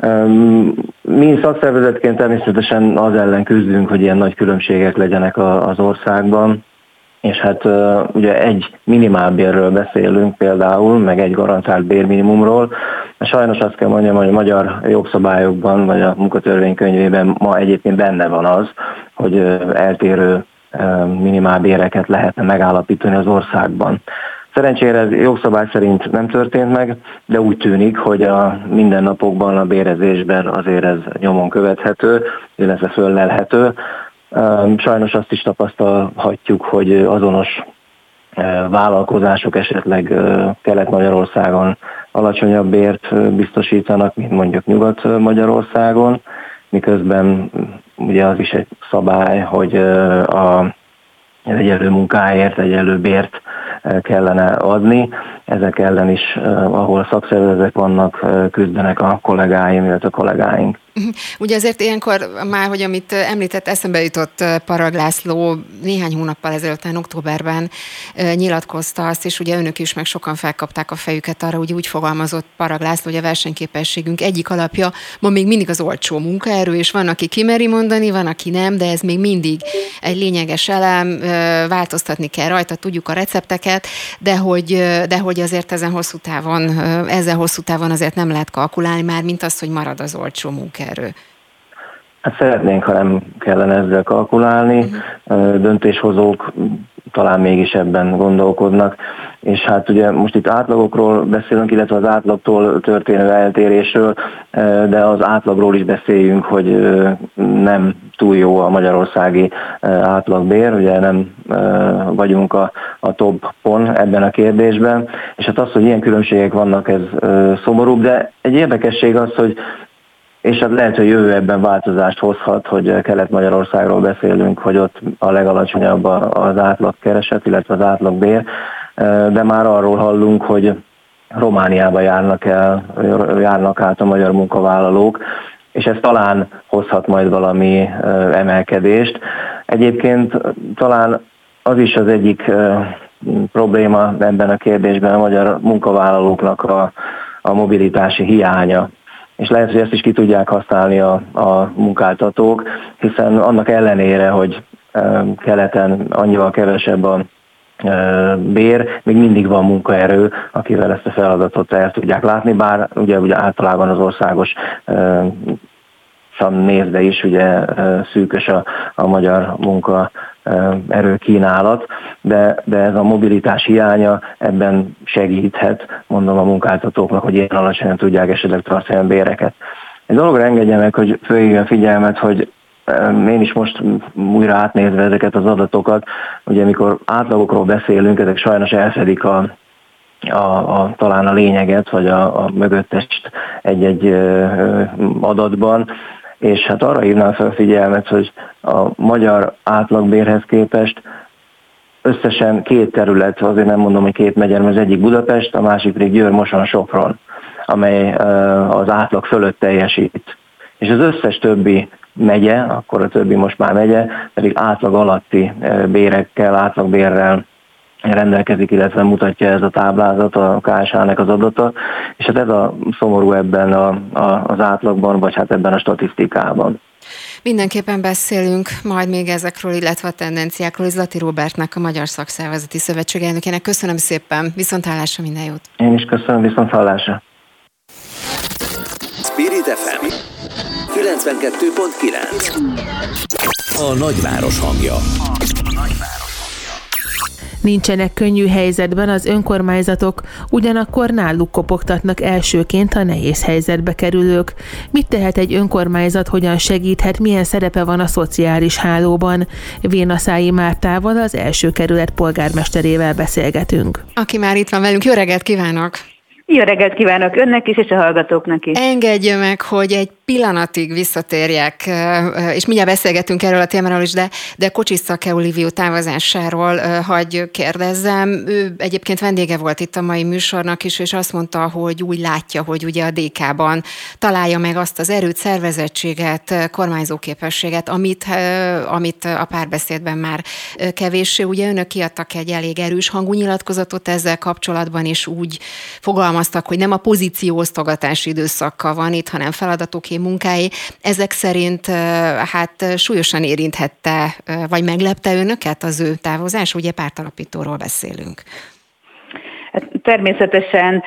Um, mi szakszervezetként természetesen az ellen küzdünk, hogy ilyen nagy különbségek legyenek a, az országban és hát ugye egy minimálbérről beszélünk például, meg egy garantált bérminimumról. Sajnos azt kell mondjam, hogy a magyar jogszabályokban, vagy a munkatörvénykönyvében ma egyébként benne van az, hogy eltérő minimálbéreket lehetne megállapítani az országban. Szerencsére ez jogszabály szerint nem történt meg, de úgy tűnik, hogy a mindennapokban, a bérezésben azért ez nyomon követhető, illetve föllelhető. Sajnos azt is tapasztalhatjuk, hogy azonos vállalkozások esetleg Kelet-Magyarországon alacsonyabb bért biztosítanak, mint mondjuk Nyugat-Magyarországon, miközben ugye az is egy szabály, hogy a egyenlő munkáért, egyenlő bért kellene adni. Ezek ellen is, ahol szakszervezetek vannak, küzdenek a kollégáim, illetve a kollégáink. Ugye azért ilyenkor már, hogy amit említett, eszembe jutott Parag László néhány hónappal ezelőtt, októberben nyilatkozta azt, és ugye önök is meg sokan felkapták a fejüket arra, hogy úgy fogalmazott Parag László, hogy a versenyképességünk egyik alapja ma még mindig az olcsó munkaerő, és van, aki kimeri mondani, van, aki nem, de ez még mindig egy lényeges elem, változtatni kell rajta, tudjuk a recepteket, de hogy, de hogy azért ezen hosszú távon, ezzel hosszú távon azért nem lehet kalkulálni már, mint az, hogy marad az olcsó munkaerő munkaerő? Hát szeretnénk, ha nem kellene ezzel kalkulálni. Uh-huh. Döntéshozók talán mégis ebben gondolkodnak. És hát ugye most itt átlagokról beszélünk, illetve az átlagtól történő eltérésről, de az átlagról is beszéljünk, hogy nem túl jó a magyarországi átlagbér, ugye nem vagyunk a, a toppon ebben a kérdésben, és hát az, hogy ilyen különbségek vannak, ez szomorúbb, de egy érdekesség az, hogy és hát lehet, hogy jövő ebben változást hozhat, hogy Kelet-Magyarországról beszélünk, hogy ott a legalacsonyabb az átlagkereset, illetve az átlagbér, de már arról hallunk, hogy Romániába járnak el, járnak át a magyar munkavállalók, és ez talán hozhat majd valami emelkedést. Egyébként talán az is az egyik probléma ebben a kérdésben a magyar munkavállalóknak a, a mobilitási hiánya és lehet, hogy ezt is ki tudják használni a, a munkáltatók, hiszen annak ellenére, hogy keleten annyival kevesebb a bér, még mindig van munkaerő, akivel ezt a feladatot el tudják látni, bár ugye, ugye általában az országos nézve is ugye szűkös a, a magyar munka erőkínálat, de, de ez a mobilitás hiánya ebben segíthet, mondom a munkáltatóknak, hogy ilyen alacsonyan tudják esetleg tartani a béreket. Egy dologra engedje meg, hogy a figyelmet, hogy én is most újra átnézve ezeket az adatokat, ugye amikor átlagokról beszélünk, ezek sajnos elszedik a, a, a, talán a lényeget, vagy a, a mögöttest egy-egy adatban, és hát arra hívnám fel figyelmet, hogy a magyar átlagbérhez képest összesen két terület, azért nem mondom, hogy két megyer, az egyik Budapest, a másik pedig Győr, Moson, Sopron, amely az átlag fölött teljesít. És az összes többi megye, akkor a többi most már megye, pedig átlag alatti bérekkel, átlagbérrel rendelkezik, illetve mutatja ez a táblázat, a KSH-nek az adata, és hát ez a szomorú ebben a, a, az átlagban, vagy hát ebben a statisztikában. Mindenképpen beszélünk majd még ezekről, illetve a tendenciákról. Zlati Robertnek, a Magyar Szakszervezeti Szövetség elnökének. Köszönöm szépen, viszont hallásra minden jót. Én is köszönöm, viszont hallásra. Spirit FM 92.9 A nagyváros hangja. Nincsenek könnyű helyzetben az önkormányzatok, ugyanakkor náluk kopogtatnak elsőként a nehéz helyzetbe kerülők. Mit tehet egy önkormányzat, hogyan segíthet, milyen szerepe van a szociális hálóban? Vénaszái Mártával, az első kerület polgármesterével beszélgetünk. Aki már itt van velünk, jó reggelt kívánok! Jó reggelt kívánok önnek is, és a hallgatóknak is. Engedje meg, hogy egy pillanatig visszatérjek, és mindjárt beszélgetünk erről a témáról is, de, de Kocsiszake Olivió távozásáról hagy kérdezzem. Ő egyébként vendége volt itt a mai műsornak is, és azt mondta, hogy úgy látja, hogy ugye a DK-ban találja meg azt az erőt, szervezettséget, kormányzóképességet, amit, amit a párbeszédben már kevéssé. Ugye önök kiadtak egy elég erős hangú nyilatkozatot ezzel kapcsolatban, és úgy fogalmaztak, hogy nem a pozícióosztogatási időszakkal van itt, hanem feladatok munkáé. Ezek szerint hát súlyosan érinthette, vagy meglepte önöket az ő távozás? Ugye pártalapítóról beszélünk. Hát természetesen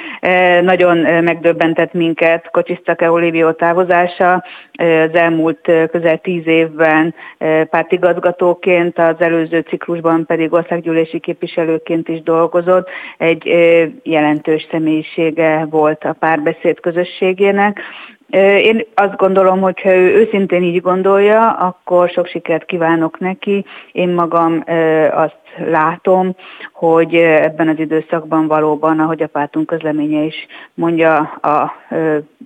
nagyon megdöbbentett minket Kocsisztake Olivió távozása. Az elmúlt közel tíz évben pártigazgatóként, az előző ciklusban pedig országgyűlési képviselőként is dolgozott. Egy jelentős személyisége volt a párbeszéd közösségének, én azt gondolom, hogy ha ő őszintén így gondolja, akkor sok sikert kívánok neki. Én magam azt látom, hogy ebben az időszakban valóban, ahogy a pártunk közleménye is mondja, a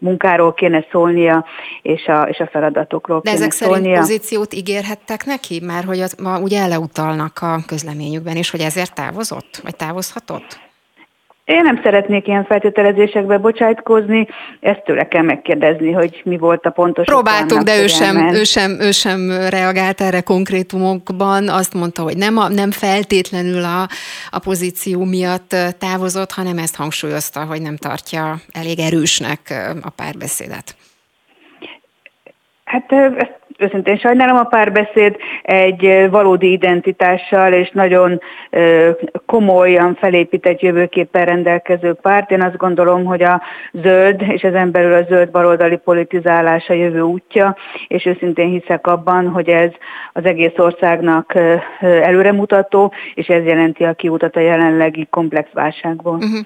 munkáról kéne szólnia, és a, és a feladatokról De kéne ezek szólnia. szerint pozíciót ígérhettek neki? Már hogy az, ma ugye eleutalnak a közleményükben, és hogy ezért távozott? Vagy távozhatott? Én nem szeretnék ilyen feltételezésekbe bocsájtkozni, ezt tőle kell megkérdezni, hogy mi volt a pontos. Próbáltuk, de ő sem, ő, sem, ő sem reagált erre konkrétumokban. Azt mondta, hogy nem, a, nem feltétlenül a, a pozíció miatt távozott, hanem ezt hangsúlyozta, hogy nem tartja elég erősnek a párbeszédet. Hát ezt őszintén sajnálom a párbeszéd egy valódi identitással és nagyon komolyan felépített jövőképpen rendelkező párt. Én azt gondolom, hogy a zöld és ezen belül a zöld baloldali politizálás a jövő útja, és őszintén hiszek abban, hogy ez az egész országnak előremutató, és ez jelenti a kiutat a jelenlegi komplex válságból. Uh-huh.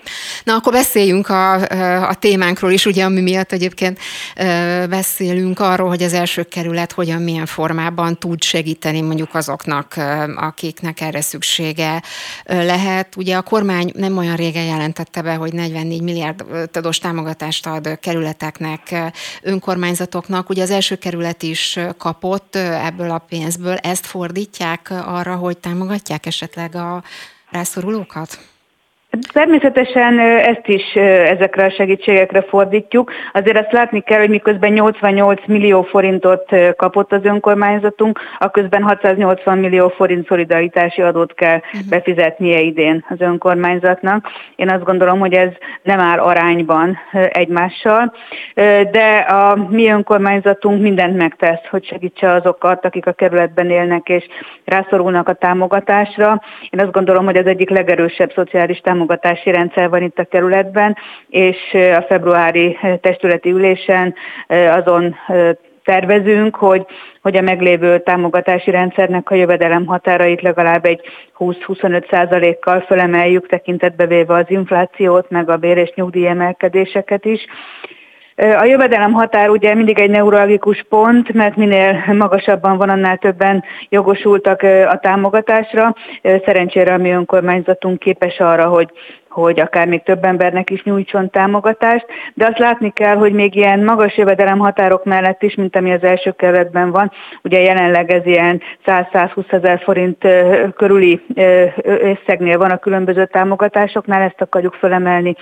Na akkor beszéljünk a, a témánkról is, ugye ami miatt egyébként beszélünk arról, hogy az első kerület hogy hogyan, milyen formában tud segíteni mondjuk azoknak, akiknek erre szüksége lehet. Ugye a kormány nem olyan régen jelentette be, hogy 44 milliárdos támogatást ad kerületeknek, önkormányzatoknak. Ugye az első kerület is kapott ebből a pénzből. Ezt fordítják arra, hogy támogatják esetleg a rászorulókat? Természetesen ezt is ezekre a segítségekre fordítjuk. Azért azt látni kell, hogy miközben 88 millió forintot kapott az önkormányzatunk, a közben 680 millió forint szolidaritási adót kell uh-huh. befizetnie idén az önkormányzatnak. Én azt gondolom, hogy ez nem áll arányban egymással, de a mi önkormányzatunk mindent megtesz, hogy segítse azokat, akik a kerületben élnek és rászorulnak a támogatásra. Én azt gondolom, hogy az egyik legerősebb szociális támogatás támogatási rendszer van itt a kerületben, és a februári testületi ülésen azon tervezünk, hogy, hogy a meglévő támogatási rendszernek a jövedelem határait legalább egy 20-25 százalékkal fölemeljük, tekintetbe véve az inflációt, meg a bér és nyugdíj emelkedéseket is. A jövedelem határ ugye mindig egy neuralgikus pont, mert minél magasabban van, annál többen jogosultak a támogatásra. Szerencsére a mi önkormányzatunk képes arra, hogy hogy akár még több embernek is nyújtson támogatást, de azt látni kell, hogy még ilyen magas jövedelem határok mellett is, mint ami az első kerületben van, ugye jelenleg ez ilyen 100-120 ezer forint körüli összegnél van a különböző támogatásoknál, ezt akarjuk fölemelni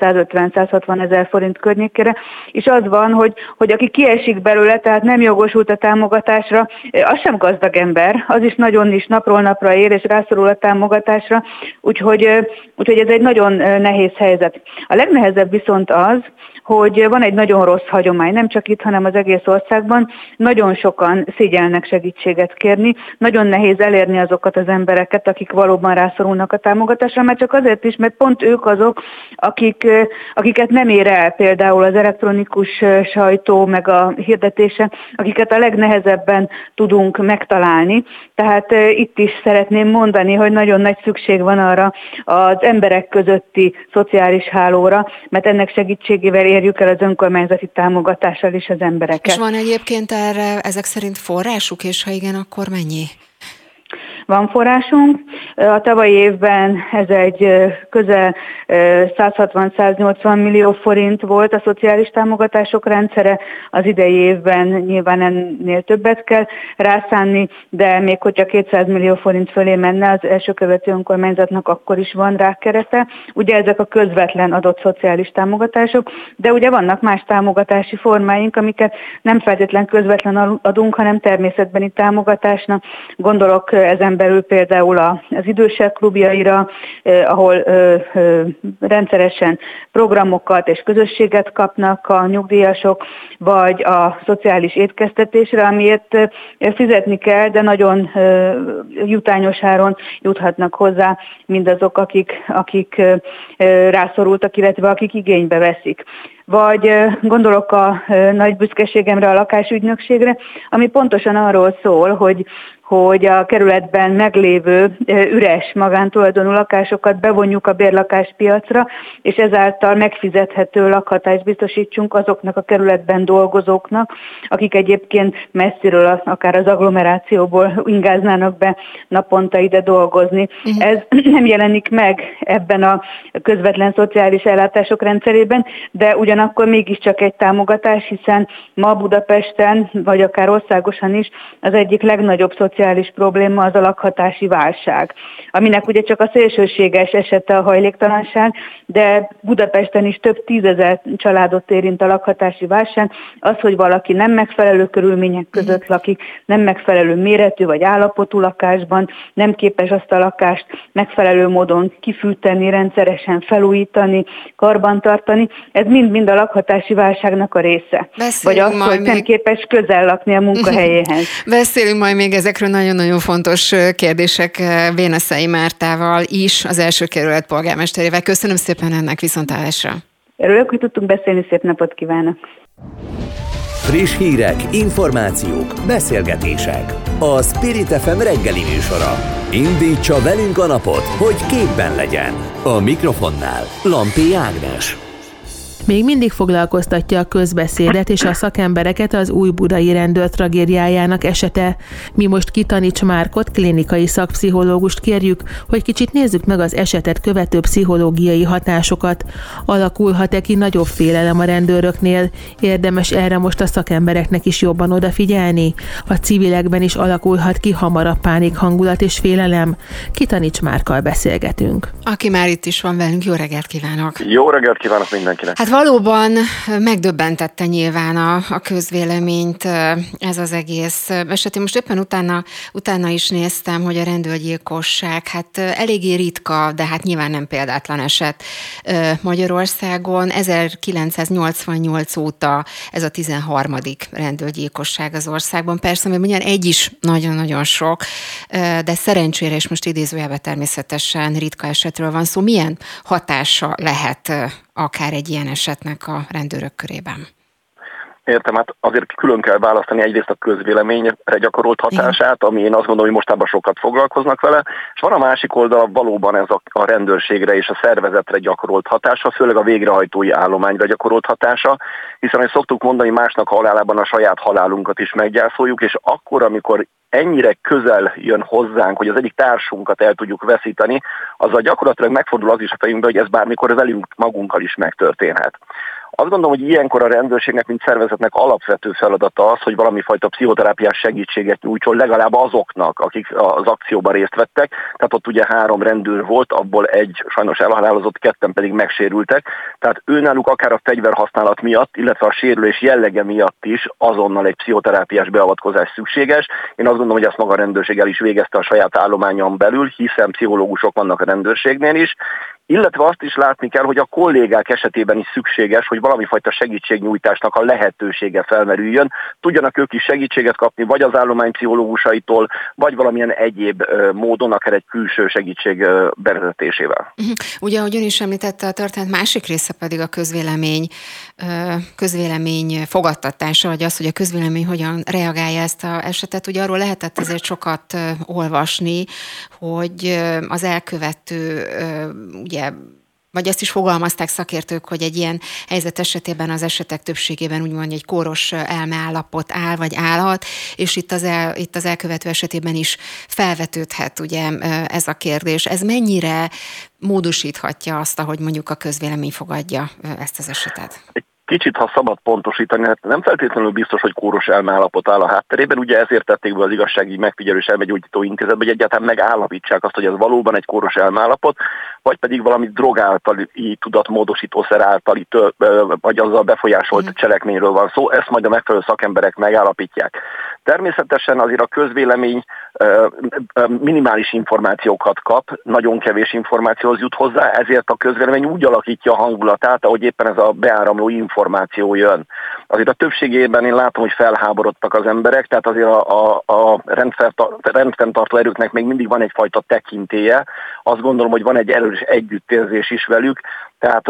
150-160 ezer forint környékére, és az van, hogy, hogy aki kiesik belőle, tehát nem jogosult a támogatásra, az sem gazdag ember, az is nagyon is napról napra ér, és rászorul a támogatásra, úgyhogy, úgyhogy ez egy nagyon nagyon nehéz helyzet. A legnehezebb viszont az, hogy van egy nagyon rossz hagyomány, nem csak itt, hanem az egész országban. Nagyon sokan szégyelnek segítséget kérni, nagyon nehéz elérni azokat az embereket, akik valóban rászorulnak a támogatásra, mert csak azért is, mert pont ők azok, akik, akiket nem ér el például az elektronikus sajtó, meg a hirdetése, akiket a legnehezebben tudunk megtalálni. Tehát itt is szeretném mondani, hogy nagyon nagy szükség van arra az emberek közötti szociális hálóra, mert ennek segítségével érjük el az önkormányzati támogatással is az embereket. És van egyébként erre ezek szerint forrásuk, és ha igen, akkor mennyi? Van forrásunk. A tavalyi évben ez egy közel 160-180 millió forint volt a szociális támogatások rendszere, az idei évben nyilván ennél többet kell rászánni, de még hogyha 200 millió forint fölé menne az első követő önkormányzatnak, akkor is van rá kerete. Ugye ezek a közvetlen adott szociális támogatások, de ugye vannak más támogatási formáink, amiket nem feltétlen közvetlen adunk, hanem természetbeni támogatásnak. Gondolok ezen belül például az idősek klubjaira, ahol rendszeresen programokat és közösséget kapnak a nyugdíjasok, vagy a szociális étkeztetésre, amiért fizetni kell, de nagyon jutányos áron juthatnak hozzá mindazok, akik, akik rászorultak, illetve akik igénybe veszik vagy gondolok a nagy büszkeségemre, a lakásügynökségre, ami pontosan arról szól, hogy hogy a kerületben meglévő üres magántulajdonú lakásokat bevonjuk a bérlakáspiacra, és ezáltal megfizethető lakhatást biztosítsunk azoknak a kerületben dolgozóknak, akik egyébként messziről, akár az agglomerációból ingáznának be naponta ide dolgozni. Uh-huh. Ez nem jelenik meg ebben a közvetlen szociális ellátások rendszerében, de ugyanakkor mégiscsak egy támogatás, hiszen ma Budapesten, vagy akár országosan is az egyik legnagyobb szociális probléma az a lakhatási válság, aminek ugye csak a szélsőséges esete a hajléktalanság, de Budapesten is több tízezer családot érint a lakhatási válság. Az, hogy valaki nem megfelelő körülmények között mhm. lakik, nem megfelelő méretű vagy állapotú lakásban, nem képes azt a lakást megfelelő módon kifűteni, rendszeresen felújítani, karbantartani, ez mind-mind a lakhatási válságnak a része. Beszéljünk vagy az, hogy még... nem képes közel lakni a munkahelyéhez. Beszélünk majd még ezekről nagyon-nagyon fontos kérdések Véneszei Mártával is, az első kerület polgármesterével. Köszönöm szépen ennek viszontlátásra. Örülök, hogy tudtunk beszélni, szép napot kívánok! Friss hírek, információk, beszélgetések. A Spirit FM reggeli műsora. Indítsa velünk a napot, hogy képben legyen. A mikrofonnál Lampi Ágnes. Még mindig foglalkoztatja a közbeszédet és a szakembereket az új budai rendőr tragédiájának esete. Mi most Kitanics Márkot, klinikai szakpszichológust kérjük, hogy kicsit nézzük meg az esetet követő pszichológiai hatásokat. Alakulhat-e ki nagyobb félelem a rendőröknél? Érdemes erre most a szakembereknek is jobban odafigyelni? A civilekben is alakulhat ki hamarabb pánik hangulat és félelem? Kitanics Márkkal beszélgetünk. Aki már itt is van velünk, jó reggelt kívánok! Jó reggelt kívánok mindenkinek! Hát valóban megdöbbentette nyilván a, a közvéleményt ez az egész eset. Én most éppen utána, utána is néztem, hogy a rendőrgyilkosság hát eléggé ritka, de hát nyilván nem példátlan eset Magyarországon. 1988 óta ez a 13. rendőrgyilkosság az országban. Persze, mert mondjam, egy is nagyon-nagyon sok, de szerencsére, és most idézőjelben természetesen ritka esetről van szó. Milyen hatása lehet akár egy ilyen esetnek a rendőrök körében? Értem, hát azért külön kell választani egyrészt a közvéleményre gyakorolt hatását, ami én azt gondolom, hogy mostában sokat foglalkoznak vele, és van a másik oldal valóban ez a, a rendőrségre és a szervezetre gyakorolt hatása, főleg a végrehajtói állományra gyakorolt hatása, hiszen, hogy szoktuk mondani, másnak halálában a saját halálunkat is meggyászoljuk, és akkor, amikor ennyire közel jön hozzánk, hogy az egyik társunkat el tudjuk veszíteni, azzal gyakorlatilag megfordul az is a fejünkbe, hogy ez bármikor velünk magunkkal is megtörténhet. Azt gondolom, hogy ilyenkor a rendőrségnek, mint szervezetnek alapvető feladata az, hogy valami fajta pszichoterápiás segítséget nyújtson legalább azoknak, akik az akcióban részt vettek. Tehát ott ugye három rendőr volt, abból egy sajnos elhalálozott, ketten pedig megsérültek. Tehát őnáluk akár a fegyverhasználat miatt, illetve a sérülés jellege miatt is azonnal egy pszichoterápiás beavatkozás szükséges. Én azt gondolom, hogy ezt maga a rendőrség el is végezte a saját állományon belül, hiszen pszichológusok vannak a rendőrségnél is, illetve azt is látni kell, hogy a kollégák esetében is szükséges, hogy valami fajta segítségnyújtásnak a lehetősége felmerüljön. Tudjanak ők is segítséget kapni, vagy az állomány pszichológusaitól, vagy valamilyen egyéb módon, akár egy külső segítség bevezetésével. Mhm. Ugye, ahogy ön is említette, a történet másik része pedig a közvélemény, közvélemény fogadtatása, vagy az, hogy a közvélemény hogyan reagálja ezt a esetet. Ugye arról lehetett azért sokat olvasni, hogy az elkövető ugye ugye vagy azt is fogalmazták szakértők, hogy egy ilyen helyzet esetében az esetek többségében úgymond egy kóros elmeállapot áll, vagy állhat, és itt az, el, itt az elkövető esetében is felvetődhet ugye ez a kérdés. Ez mennyire módosíthatja azt, ahogy mondjuk a közvélemény fogadja ezt az esetet? Egy kicsit, ha szabad pontosítani, hát nem feltétlenül biztos, hogy kóros elmeállapot áll a hátterében. Ugye ezért tették be az igazsági megfigyelő és elmegyógyító intézetbe, hogy egyáltalán megállapítsák azt, hogy ez valóban egy kóros elmeállapot, vagy pedig valami drog általi tudatmódosítószer általi, vagy azzal befolyásolt mm. cselekményről van szó. Ezt majd a megfelelő szakemberek megállapítják. Természetesen azért a közvélemény minimális információkat kap, nagyon kevés információhoz jut hozzá, ezért a közvélemény úgy alakítja a hangulatát, ahogy éppen ez a beáramló információ jön. Azért a többségében én látom, hogy felháborodtak az emberek, tehát azért a, a, a rendfenntartó erőknek még mindig van egyfajta tekintéje. Azt gondolom, hogy van egy erős együttérzés is velük, tehát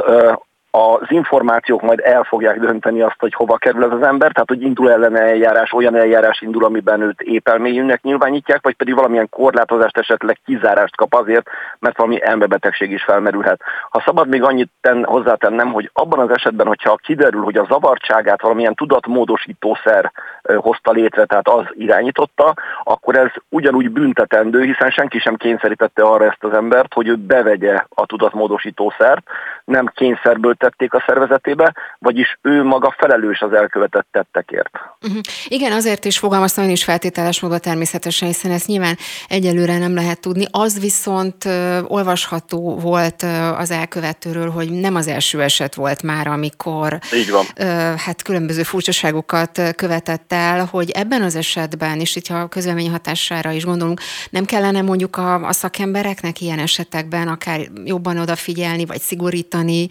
az információk majd el fogják dönteni azt, hogy hova kerül ez az ember, tehát hogy indul ellene eljárás, olyan eljárás indul, amiben őt épelmélyűnek nyilvánítják, vagy pedig valamilyen korlátozást, esetleg kizárást kap azért, mert valami elmebetegség is felmerülhet. Ha szabad még annyit ten, hozzátennem, hogy abban az esetben, hogyha kiderül, hogy a zavartságát valamilyen tudatmódosítószer hozta létre, tehát az irányította, akkor ez ugyanúgy büntetendő, hiszen senki sem kényszerítette arra ezt az embert, hogy ő bevegye a tudatmódosítószert, nem kényszerből tették a szervezetébe, vagyis ő maga felelős az elkövetett tettekért. Uh-huh. Igen, azért is fogalmaztam én is feltételes módon természetesen, hiszen ezt nyilván egyelőre nem lehet tudni. Az viszont uh, olvasható volt uh, az elkövetőről, hogy nem az első eset volt már, amikor Így van. Uh, hát különböző furcsaságokat követett el, hogy ebben az esetben, és itt a közlemény hatására is gondolunk, nem kellene mondjuk a, a szakembereknek ilyen esetekben akár jobban odafigyelni, vagy szigorítani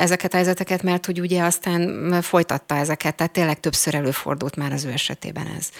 ezeket a helyzeteket, mert hogy ugye aztán folytatta ezeket, tehát tényleg többször előfordult már az ő esetében ez.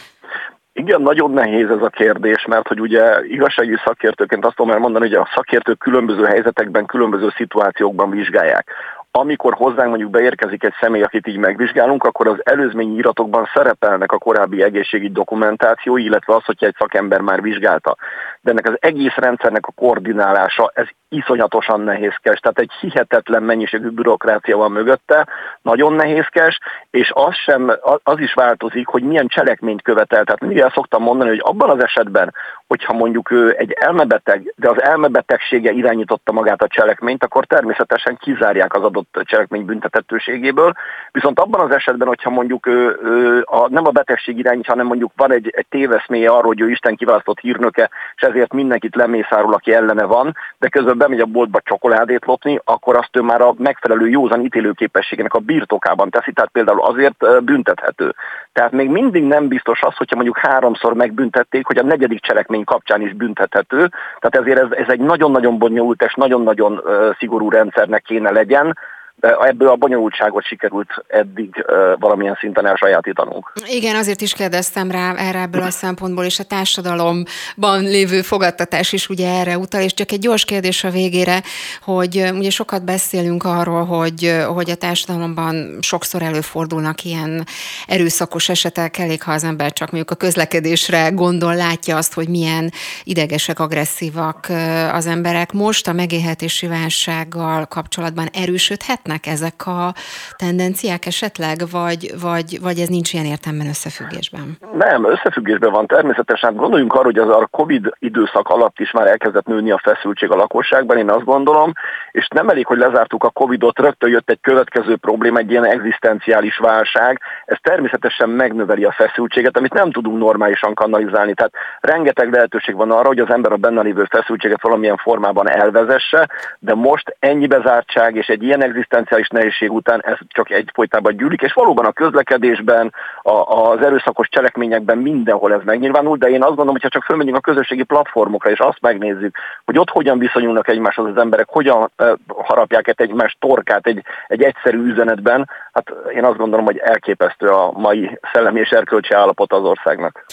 Igen, nagyon nehéz ez a kérdés, mert hogy ugye igazságügyi szakértőként azt tudom elmondani, hogy a szakértők különböző helyzetekben, különböző szituációkban vizsgálják amikor hozzánk mondjuk beérkezik egy személy, akit így megvizsgálunk, akkor az előzményi iratokban szerepelnek a korábbi egészségügyi dokumentációi, illetve az, hogyha egy szakember már vizsgálta. De ennek az egész rendszernek a koordinálása, ez iszonyatosan nehézkes, tehát egy hihetetlen mennyiségű bürokrácia van mögötte, nagyon nehézkes, és az, sem, az is változik, hogy milyen cselekményt követel. Tehát mindig el szoktam mondani, hogy abban az esetben, hogyha mondjuk ő egy elmebeteg, de az elmebetegsége irányította magát a cselekményt, akkor természetesen kizárják az adott cselekmény büntetettőségéből. Viszont abban az esetben, hogyha mondjuk ő, ő a, nem a betegség irányít, hanem mondjuk van egy, egy téveszméje arról, hogy ő Isten kiválasztott hírnöke, és ezért mindenkit lemészárul, aki ellene van, de közben bemegy a boltba csokoládét lopni, akkor azt ő már a megfelelő józan ítélőképességének a birtokában teszi, tehát például azért büntethető. Tehát még mindig nem biztos az, hogyha mondjuk háromszor megbüntették, hogy a negyedik cselekmény kapcsán is büntethető. Tehát ezért ez, ez egy nagyon-nagyon bonyolult és nagyon-nagyon szigorú rendszernek kéne legyen, ebből a bonyolultságot sikerült eddig valamilyen szinten elsajátítanunk. Igen, azért is kérdeztem rá erre ebből a szempontból, és a társadalomban lévő fogadtatás is ugye erre utal, és csak egy gyors kérdés a végére, hogy ugye sokat beszélünk arról, hogy, hogy a társadalomban sokszor előfordulnak ilyen erőszakos esetek, elég ha az ember csak mondjuk a közlekedésre gondol, látja azt, hogy milyen idegesek, agresszívak az emberek. Most a megélhetési válsággal kapcsolatban erősödhetnek ezek a tendenciák esetleg, vagy, vagy, vagy ez nincs ilyen értelemben összefüggésben? Nem, összefüggésben van természetesen. Gondoljunk arra, hogy az a Covid időszak alatt is már elkezdett nőni a feszültség a lakosságban, én azt gondolom, és nem elég, hogy lezártuk a Covidot, rögtön jött egy következő probléma, egy ilyen egzisztenciális válság. Ez természetesen megnöveli a feszültséget, amit nem tudunk normálisan kanalizálni. Tehát rengeteg lehetőség van arra, hogy az ember a benne lévő feszültséget valamilyen formában elvezesse, de most ennyi bezártság és egy ilyen egzisztenciális nehézség után ez csak egyfolytában gyűlik, és valóban a közlekedésben, a, az erőszakos cselekményekben mindenhol ez megnyilvánul, de én azt gondolom, hogy ha csak fölmegyünk a közösségi platformokra, és azt megnézzük, hogy ott hogyan viszonyulnak egymáshoz az emberek, hogyan uh, harapják egy egymás torkát egy, egy egyszerű üzenetben, hát én azt gondolom, hogy elképesztő a mai szellemi és erkölcsi állapot az országnak.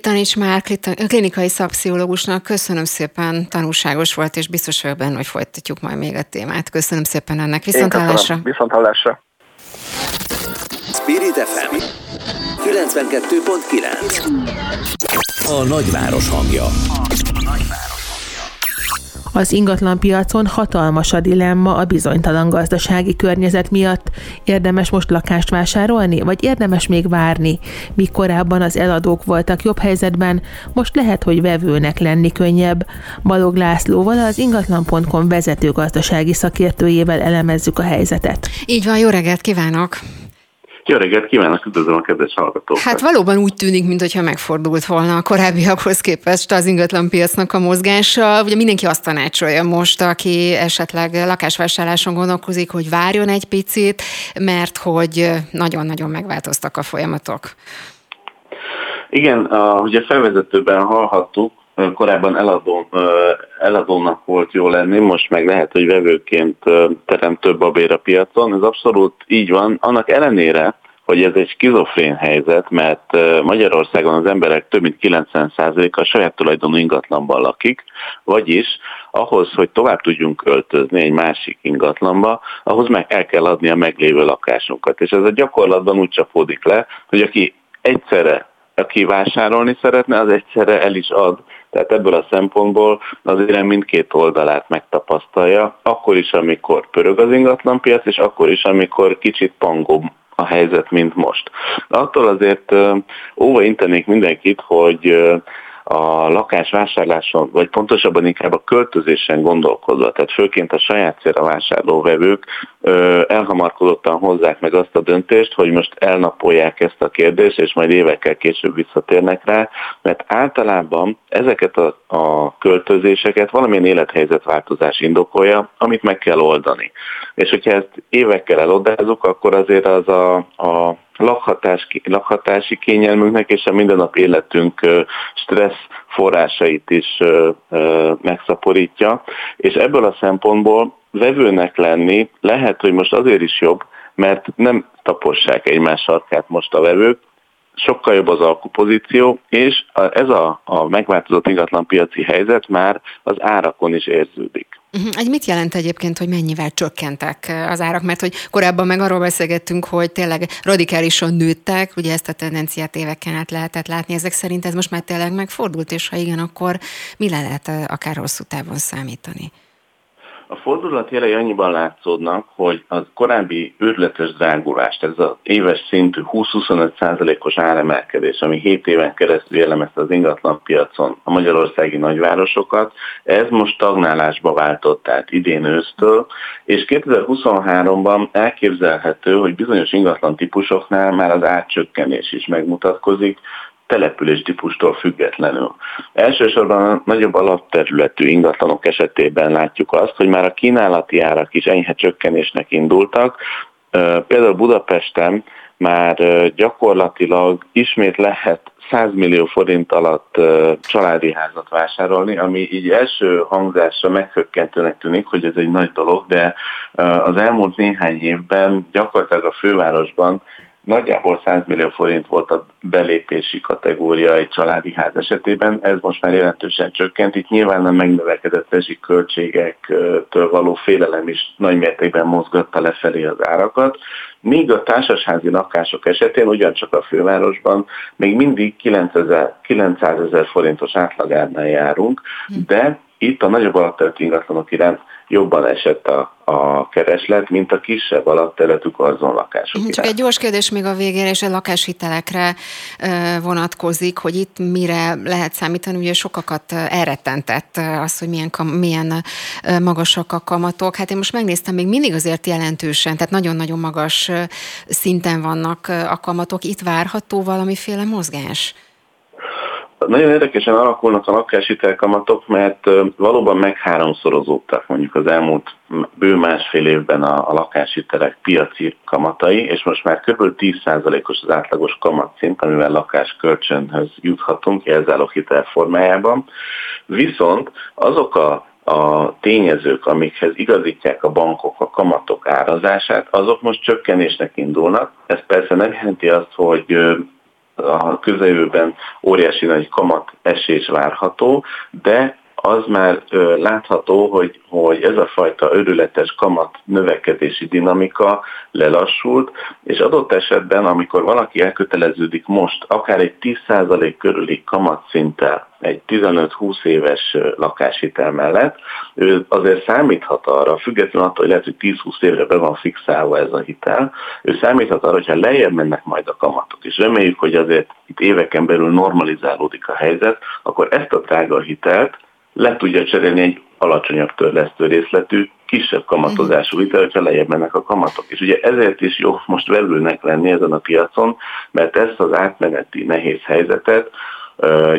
Taníts már klinikai szakpszichológusnak, köszönöm szépen, tanulságos volt, és biztos vagyok benne, hogy folytatjuk majd még a témát. Köszönöm szépen ennek. Viszonthallásra. Viszonthallásra. Spirit FM 92.9 A nagyváros hangja. Az ingatlanpiacon hatalmas a dilemma a bizonytalan gazdasági környezet miatt. Érdemes most lakást vásárolni, vagy érdemes még várni? Míg korábban az eladók voltak jobb helyzetben, most lehet, hogy vevőnek lenni könnyebb. Balog Lászlóval az ingatlan.com vezető gazdasági szakértőjével elemezzük a helyzetet. Így van, jó reggelt kívánok! Jó reggelt kívánok, üdvözlöm a kedves hallgatókat. Hát valóban úgy tűnik, mintha megfordult volna a korábbiakhoz képest az ingatlanpiacnak a mozgása. Ugye mindenki azt tanácsolja most, aki esetleg lakásvásárláson gondolkozik, hogy várjon egy picit, mert hogy nagyon-nagyon megváltoztak a folyamatok. Igen, a, ugye felvezetőben hallhattuk, korábban eladó, eladónak volt jó lenni, most meg lehet, hogy vevőként terem több a bér a piacon. Ez abszolút így van, annak ellenére, hogy ez egy skizofrén helyzet, mert Magyarországon az emberek több mint 90%-a saját tulajdonú ingatlanban lakik, vagyis ahhoz, hogy tovább tudjunk költözni egy másik ingatlanba, ahhoz meg el kell adni a meglévő lakásunkat. És ez a gyakorlatban úgy csapódik le, hogy aki egyszerre aki vásárolni szeretne, az egyszerre el is ad. Tehát ebből a szempontból azért mindkét oldalát megtapasztalja, akkor is, amikor pörög az ingatlanpiac, és akkor is, amikor kicsit pangóbb a helyzet, mint most. Attól azért óva intenék mindenkit, hogy a lakásvásárláson, vagy pontosabban inkább a költözésen gondolkodva, tehát főként a saját célra vásárló vevők elhamarkodottan hozzák meg azt a döntést, hogy most elnapolják ezt a kérdést, és majd évekkel később visszatérnek rá, mert általában ezeket a, a költözéseket valamilyen élethelyzetváltozás indokolja, amit meg kell oldani. És hogyha ezt évekkel elodázunk, akkor azért az a, a lakhatás, lakhatási kényelmünknek és a mindennap életünk stressz forrásait is megszaporítja, és ebből a szempontból vevőnek lenni lehet, hogy most azért is jobb, mert nem tapossák egymás sarkát most a vevők, sokkal jobb az alkupozíció, és ez a, a megváltozott ingatlanpiaci helyzet már az árakon is érződik. Uh-huh. Egy mit jelent egyébként, hogy mennyivel csökkentek az árak? Mert hogy korábban meg arról beszélgettünk, hogy tényleg radikálisan nőttek, ugye ezt a tendenciát éveken át lehetett látni. Ezek szerint ez most már tényleg megfordult, és ha igen, akkor mi le lehet akár hosszú távon számítani? A fordulat jelei annyiban látszódnak, hogy az korábbi őrületes drágulást, ez az éves szintű 20-25%-os áremelkedés, ami 7 éven keresztül jellemezte az ingatlan piacon a magyarországi nagyvárosokat, ez most stagnálásba váltott át idén ősztől, és 2023-ban elképzelhető, hogy bizonyos ingatlan típusoknál már az átcsökkenés is megmutatkozik, település típustól függetlenül. Elsősorban a nagyobb alapterületű ingatlanok esetében látjuk azt, hogy már a kínálati árak is enyhe csökkenésnek indultak. Például Budapesten már gyakorlatilag ismét lehet 100 millió forint alatt családi házat vásárolni, ami így első hangzásra meghökkentőnek tűnik, hogy ez egy nagy dolog, de az elmúlt néhány évben gyakorlatilag a fővárosban Nagyjából 100 millió forint volt a belépési kategória egy családi ház esetében, ez most már jelentősen csökkent. Itt nyilván a megnövekedett rezsi költségektől való félelem is nagy mértékben mozgatta lefelé az árakat. Míg a társasházi lakások esetén ugyancsak a fővárosban még mindig 900 ezer forintos átlagárnál járunk, de itt a nagyobb alapterületi ingatlanok iránt jobban esett a, a kereslet, mint a kisebb alapterületű lakások. Csak iránt. egy gyors kérdés még a végére, és a lakáshitelekre vonatkozik, hogy itt mire lehet számítani, ugye sokakat elrettentett az, hogy milyen, milyen magasak a kamatok. Hát én most megnéztem, még mindig azért jelentősen, tehát nagyon-nagyon magas szinten vannak a kamatok. Itt várható valamiféle mozgás? Nagyon érdekesen alakulnak a lakáshitelkamatok, mert valóban megháromszorozódtak mondjuk az elmúlt bő másfél évben a, a lakáshitelek piaci kamatai, és most már kb. 10%-os az átlagos kamatszint, amivel lakáskölcsönhöz juthatunk jelzálók hitel formájában. Viszont azok a a tényezők, amikhez igazítják a bankok a kamatok árazását, azok most csökkenésnek indulnak. Ez persze nem jelenti azt, hogy a közeljövőben óriási nagy kamat esés várható, de az már látható, hogy, hogy ez a fajta örületes kamat növekedési dinamika lelassult, és adott esetben, amikor valaki elköteleződik most, akár egy 10% körüli kamatszinttel, egy 15-20 éves lakáshitel mellett, ő azért számíthat arra, függetlenül attól, hogy lehet, hogy 10-20 évre be van fixálva ez a hitel, ő számíthat arra, hogyha lejjebb mennek majd a kamatok, és reméljük, hogy azért itt éveken belül normalizálódik a helyzet, akkor ezt a drága hitelt le tudja cserélni egy alacsonyabb törlesztő részletű, kisebb kamatozású hitel, hogyha lejjebb mennek a kamatok. És ugye ezért is jó most velülnek lenni ezen a piacon, mert ezt az átmeneti nehéz helyzetet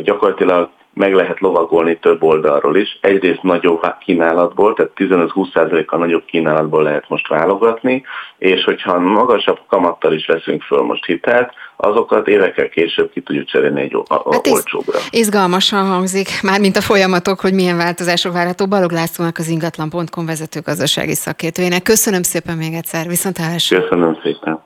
gyakorlatilag meg lehet lovagolni több oldalról is. Egyrészt nagyobb kínálatból, tehát 15-20%-kal nagyobb kínálatból lehet most válogatni, és hogyha magasabb kamattal is veszünk föl most hitelt, azokat évekkel később ki tudjuk cserélni egy hát olcsóbbra. Izgalmasan hangzik, már mint a folyamatok, hogy milyen változások várható. Balog Lászlónak az ingatlan.com vezető gazdasági szakértőjének. Köszönöm szépen még egyszer, viszont Köszönöm szépen.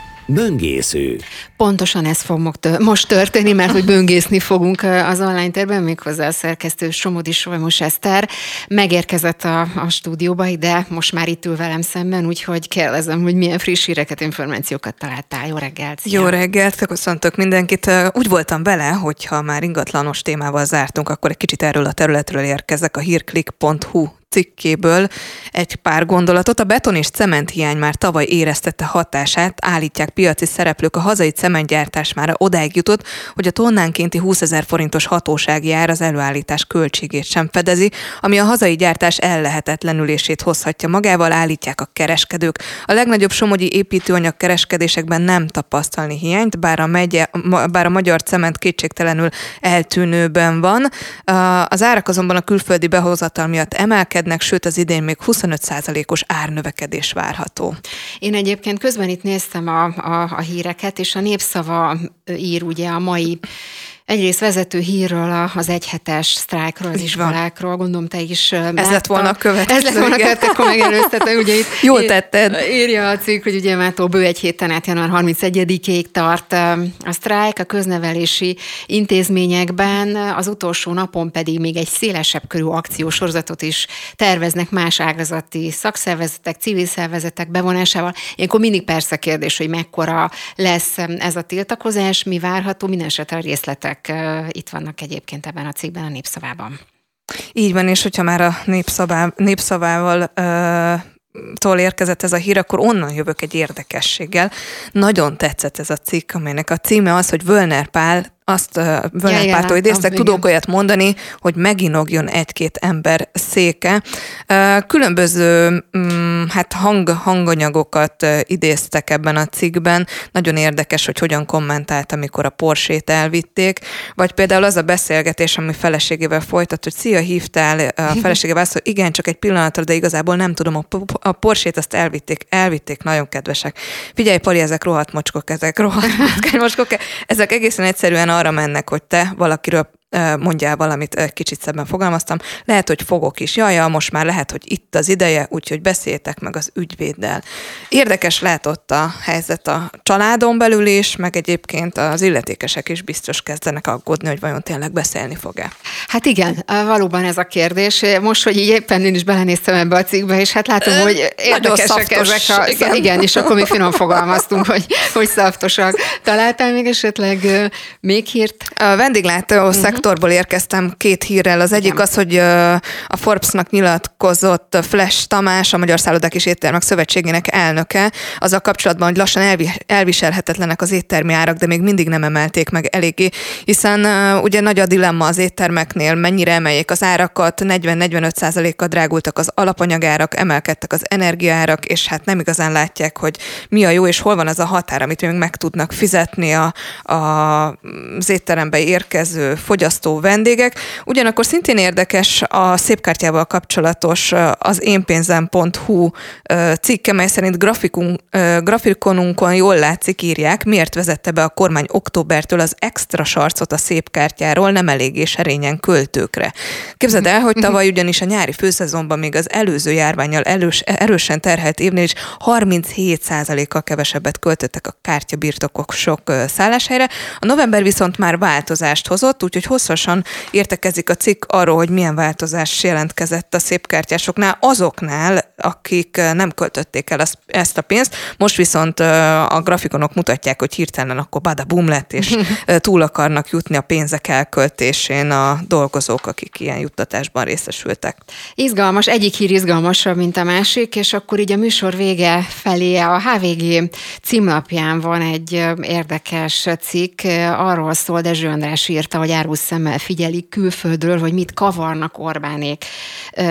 Böngésző. Pontosan ez fog most történni, mert hogy böngészni fogunk az online terben, méghozzá a szerkesztő Somodi Solymos Eszter megérkezett a, a stúdióba ide, most már itt ül velem szemben, úgyhogy kérdezem, hogy milyen friss híreket, információkat találtál. Jó reggelt! Szia. Jó reggelt, köszöntök mindenkit. Úgy voltam vele, hogyha már ingatlanos témával zártunk, akkor egy kicsit erről a területről érkezek. A hírklik.hu cikkéből egy pár gondolatot. A beton és cement hiány már tavaly éreztette hatását, állítják piaci szereplők. A hazai cementgyártás már odáig jutott, hogy a tonnánkénti 20 ezer forintos hatósági ár az előállítás költségét sem fedezi, ami a hazai gyártás ellehetetlenülését hozhatja magával, állítják a kereskedők. A legnagyobb somogyi építőanyag kereskedésekben nem tapasztalni hiányt, bár a, megye, bár a magyar cement kétségtelenül eltűnőben van. Az árak azonban a külföldi behozatal miatt emelkednek, növekednek, sőt az idén még 25%-os árnövekedés várható. Én egyébként közben itt néztem a, a, a híreket, és a népszava ír ugye a mai Egyrészt vezető hírről, az egyhetes sztrájkról, az iskolákról, gondolom te is Ez lett volna a következő. Ez lett volna a következő, akkor megelőztetem. Ugye itt Jól tetted. Írja a cikk, hogy ugye mától bő egy héten át január 31-ig tart a sztrájk a köznevelési intézményekben, az utolsó napon pedig még egy szélesebb körű akciósorozatot is terveznek más ágazati szakszervezetek, civil szervezetek bevonásával. Ilyenkor mindig persze kérdés, hogy mekkora lesz ez a tiltakozás, mi várható, minden esetre a részletek ezek itt vannak egyébként ebben a cikkben, a népszavában. Így van, és hogyha már a népszavá, népszavával ö, tól érkezett ez a hír, akkor onnan jövök egy érdekességgel. Nagyon tetszett ez a cikk, amelynek a címe az, hogy Völner Pál azt Völnerpártól idéztek, tudok olyat mondani, hogy meginogjon egy-két ember széke. Különböző mm, hát hang, hanganyagokat idéztek ebben a cikkben. Nagyon érdekes, hogy hogyan kommentált, amikor a Porsét elvitték, vagy például az a beszélgetés, ami feleségével folytat, hogy szia, hívtál a feleségével azt, hogy igen, csak egy pillanatra, de igazából nem tudom, a, a Porsét azt elvitték, elvitték, nagyon kedvesek. Figyelj, Pali, ezek rohadt mocskok, ezek rohadt mocskok, ezek egészen egyszerűen arra mennek, hogy te valakiről mondjál valamit, kicsit szebben fogalmaztam, lehet, hogy fogok is, jaj, most már lehet, hogy itt az ideje, úgyhogy beszéltek meg az ügyvéddel. Érdekes lehet ott a helyzet a családon belül is, meg egyébként az illetékesek is biztos kezdenek aggódni, hogy vajon tényleg beszélni fog-e. Hát igen, valóban ez a kérdés. Most, hogy így éppen én is belenéztem ebbe a cikkbe, és hát látom, hogy érdekesek ezek a... Igen. igen, és akkor mi finom fogalmaztunk, hogy, hogy szaftosak. Találtál még esetleg még hírt? A vendéglátó uh-huh szektorból érkeztem két hírrel. Az egyik az, hogy a Forbesnak nyilatkozott Flash Tamás, a Magyar Szállodák és Éttermek Szövetségének elnöke, azzal kapcsolatban, hogy lassan elviselhetetlenek az éttermi árak, de még mindig nem emelték meg eléggé, hiszen ugye nagy a dilemma az éttermeknél, mennyire emeljék az árakat, 40-45 kal drágultak az alapanyagárak, emelkedtek az energiaárak, és hát nem igazán látják, hogy mi a jó, és hol van az a határ, amit még meg tudnak fizetni a, a, az étterembe érkező fogyasztók, fogyasztó vendégek. Ugyanakkor szintén érdekes a szépkártyával kapcsolatos az énpénzem.hu cikke, mely szerint grafikonunkon jól látszik, írják, miért vezette be a kormány októbertől az extra sarcot a szépkártyáról nem eléggé serényen költőkre. Képzeld el, hogy tavaly ugyanis a nyári főszezonban még az előző járványal elős, erősen terhelt évnél is 37%-kal kevesebbet költöttek a kártyabirtokok sok szálláshelyre. A november viszont már változást hozott, úgyhogy hosszasan értekezik a cikk arról, hogy milyen változás jelentkezett a szépkártyásoknál, azoknál, akik nem költötték el ezt a pénzt. Most viszont a grafikonok mutatják, hogy hirtelen akkor bada boom lett, és túl akarnak jutni a pénzek elköltésén a dolgozók, akik ilyen juttatásban részesültek. Izgalmas, egyik hír izgalmasabb, mint a másik, és akkor így a műsor vége felé a HVG címlapján van egy érdekes cikk, arról szól, Dezső András írta, hogy árus szemmel figyelik külföldről, hogy mit kavarnak Orbánék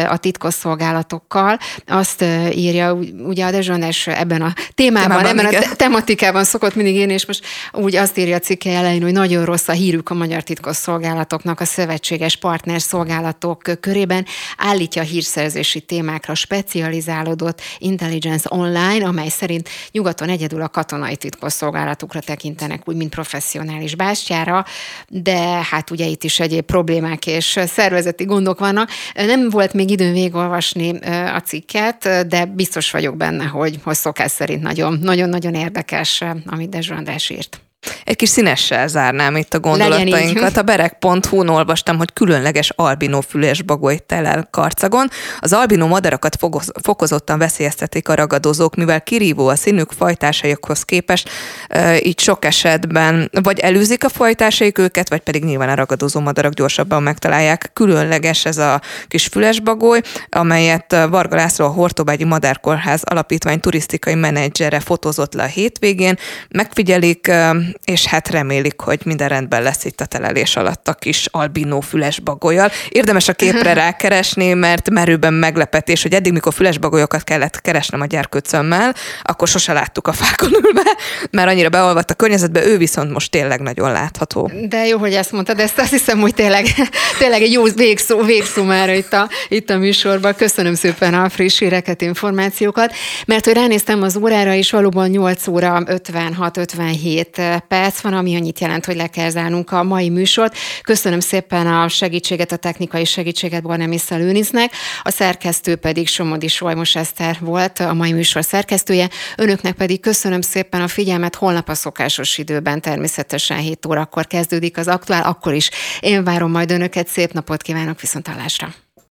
a titkosszolgálatokkal. Azt írja, ugye a Dezsonás ebben a témában, témában ebben igen. a tematikában szokott mindig én, és most úgy azt írja a cikke elején, hogy nagyon rossz a hírük a magyar titkosszolgálatoknak a szövetséges partnerszolgálatok körében. Állítja a hírszerzési témákra specializálódott Intelligence Online, amely szerint nyugaton egyedül a katonai titkosszolgálatokra tekintenek úgy, mint professzionális bástyára, de hát ugye itt is egyéb problémák és szervezeti gondok vannak. Nem volt még időn végolvasni a cikket, de biztos vagyok benne, hogy, hogy szokás szerint nagyon-nagyon érdekes, amit Dezső András írt. Egy kis színessel zárnám itt a gondolatainkat. A berek.hu-n olvastam, hogy különleges albinó füles bagoly telel karcagon. Az albinó madarakat fokozottan veszélyeztetik a ragadozók, mivel kirívó a színük fajtásaikhoz képest, így sok esetben vagy előzik a fajtásaik őket, vagy pedig nyilván a ragadozó madarak gyorsabban megtalálják. Különleges ez a kis füles bagoly, amelyet Varga László a Hortobágyi Madárkórház alapítvány turisztikai menedzsere fotózott le a hétvégén. Megfigyelik és hát remélik, hogy minden rendben lesz itt a telelés alatt a kis albinó fülesbagolyal. Érdemes a képre rákeresni, mert merőben meglepetés, hogy eddig, mikor fülesbagolyokat kellett keresnem a gyerkőcömmel, akkor sose láttuk a fákon ülve, mert annyira beolvadt a környezetbe, ő viszont most tényleg nagyon látható. De jó, hogy ezt mondtad, ezt azt hiszem, hogy tényleg, tényleg egy jó végszó, végszó már itt a, itt a műsorban. Köszönöm szépen a friss híreket, információkat, mert hogy ránéztem az órára, és valóban 8 óra 56-57 perc van, ami annyit jelent, hogy le kell zárnunk a mai műsort. Köszönöm szépen a segítséget, a technikai segítséget Barnemisza Lőniznek, a szerkesztő pedig Somodi Solymos Eszter volt, a mai műsor szerkesztője. Önöknek pedig köszönöm szépen a figyelmet, holnap a szokásos időben természetesen 7 órakor kezdődik az aktuál, akkor is én várom majd önöket, szép napot kívánok, viszont hallásra!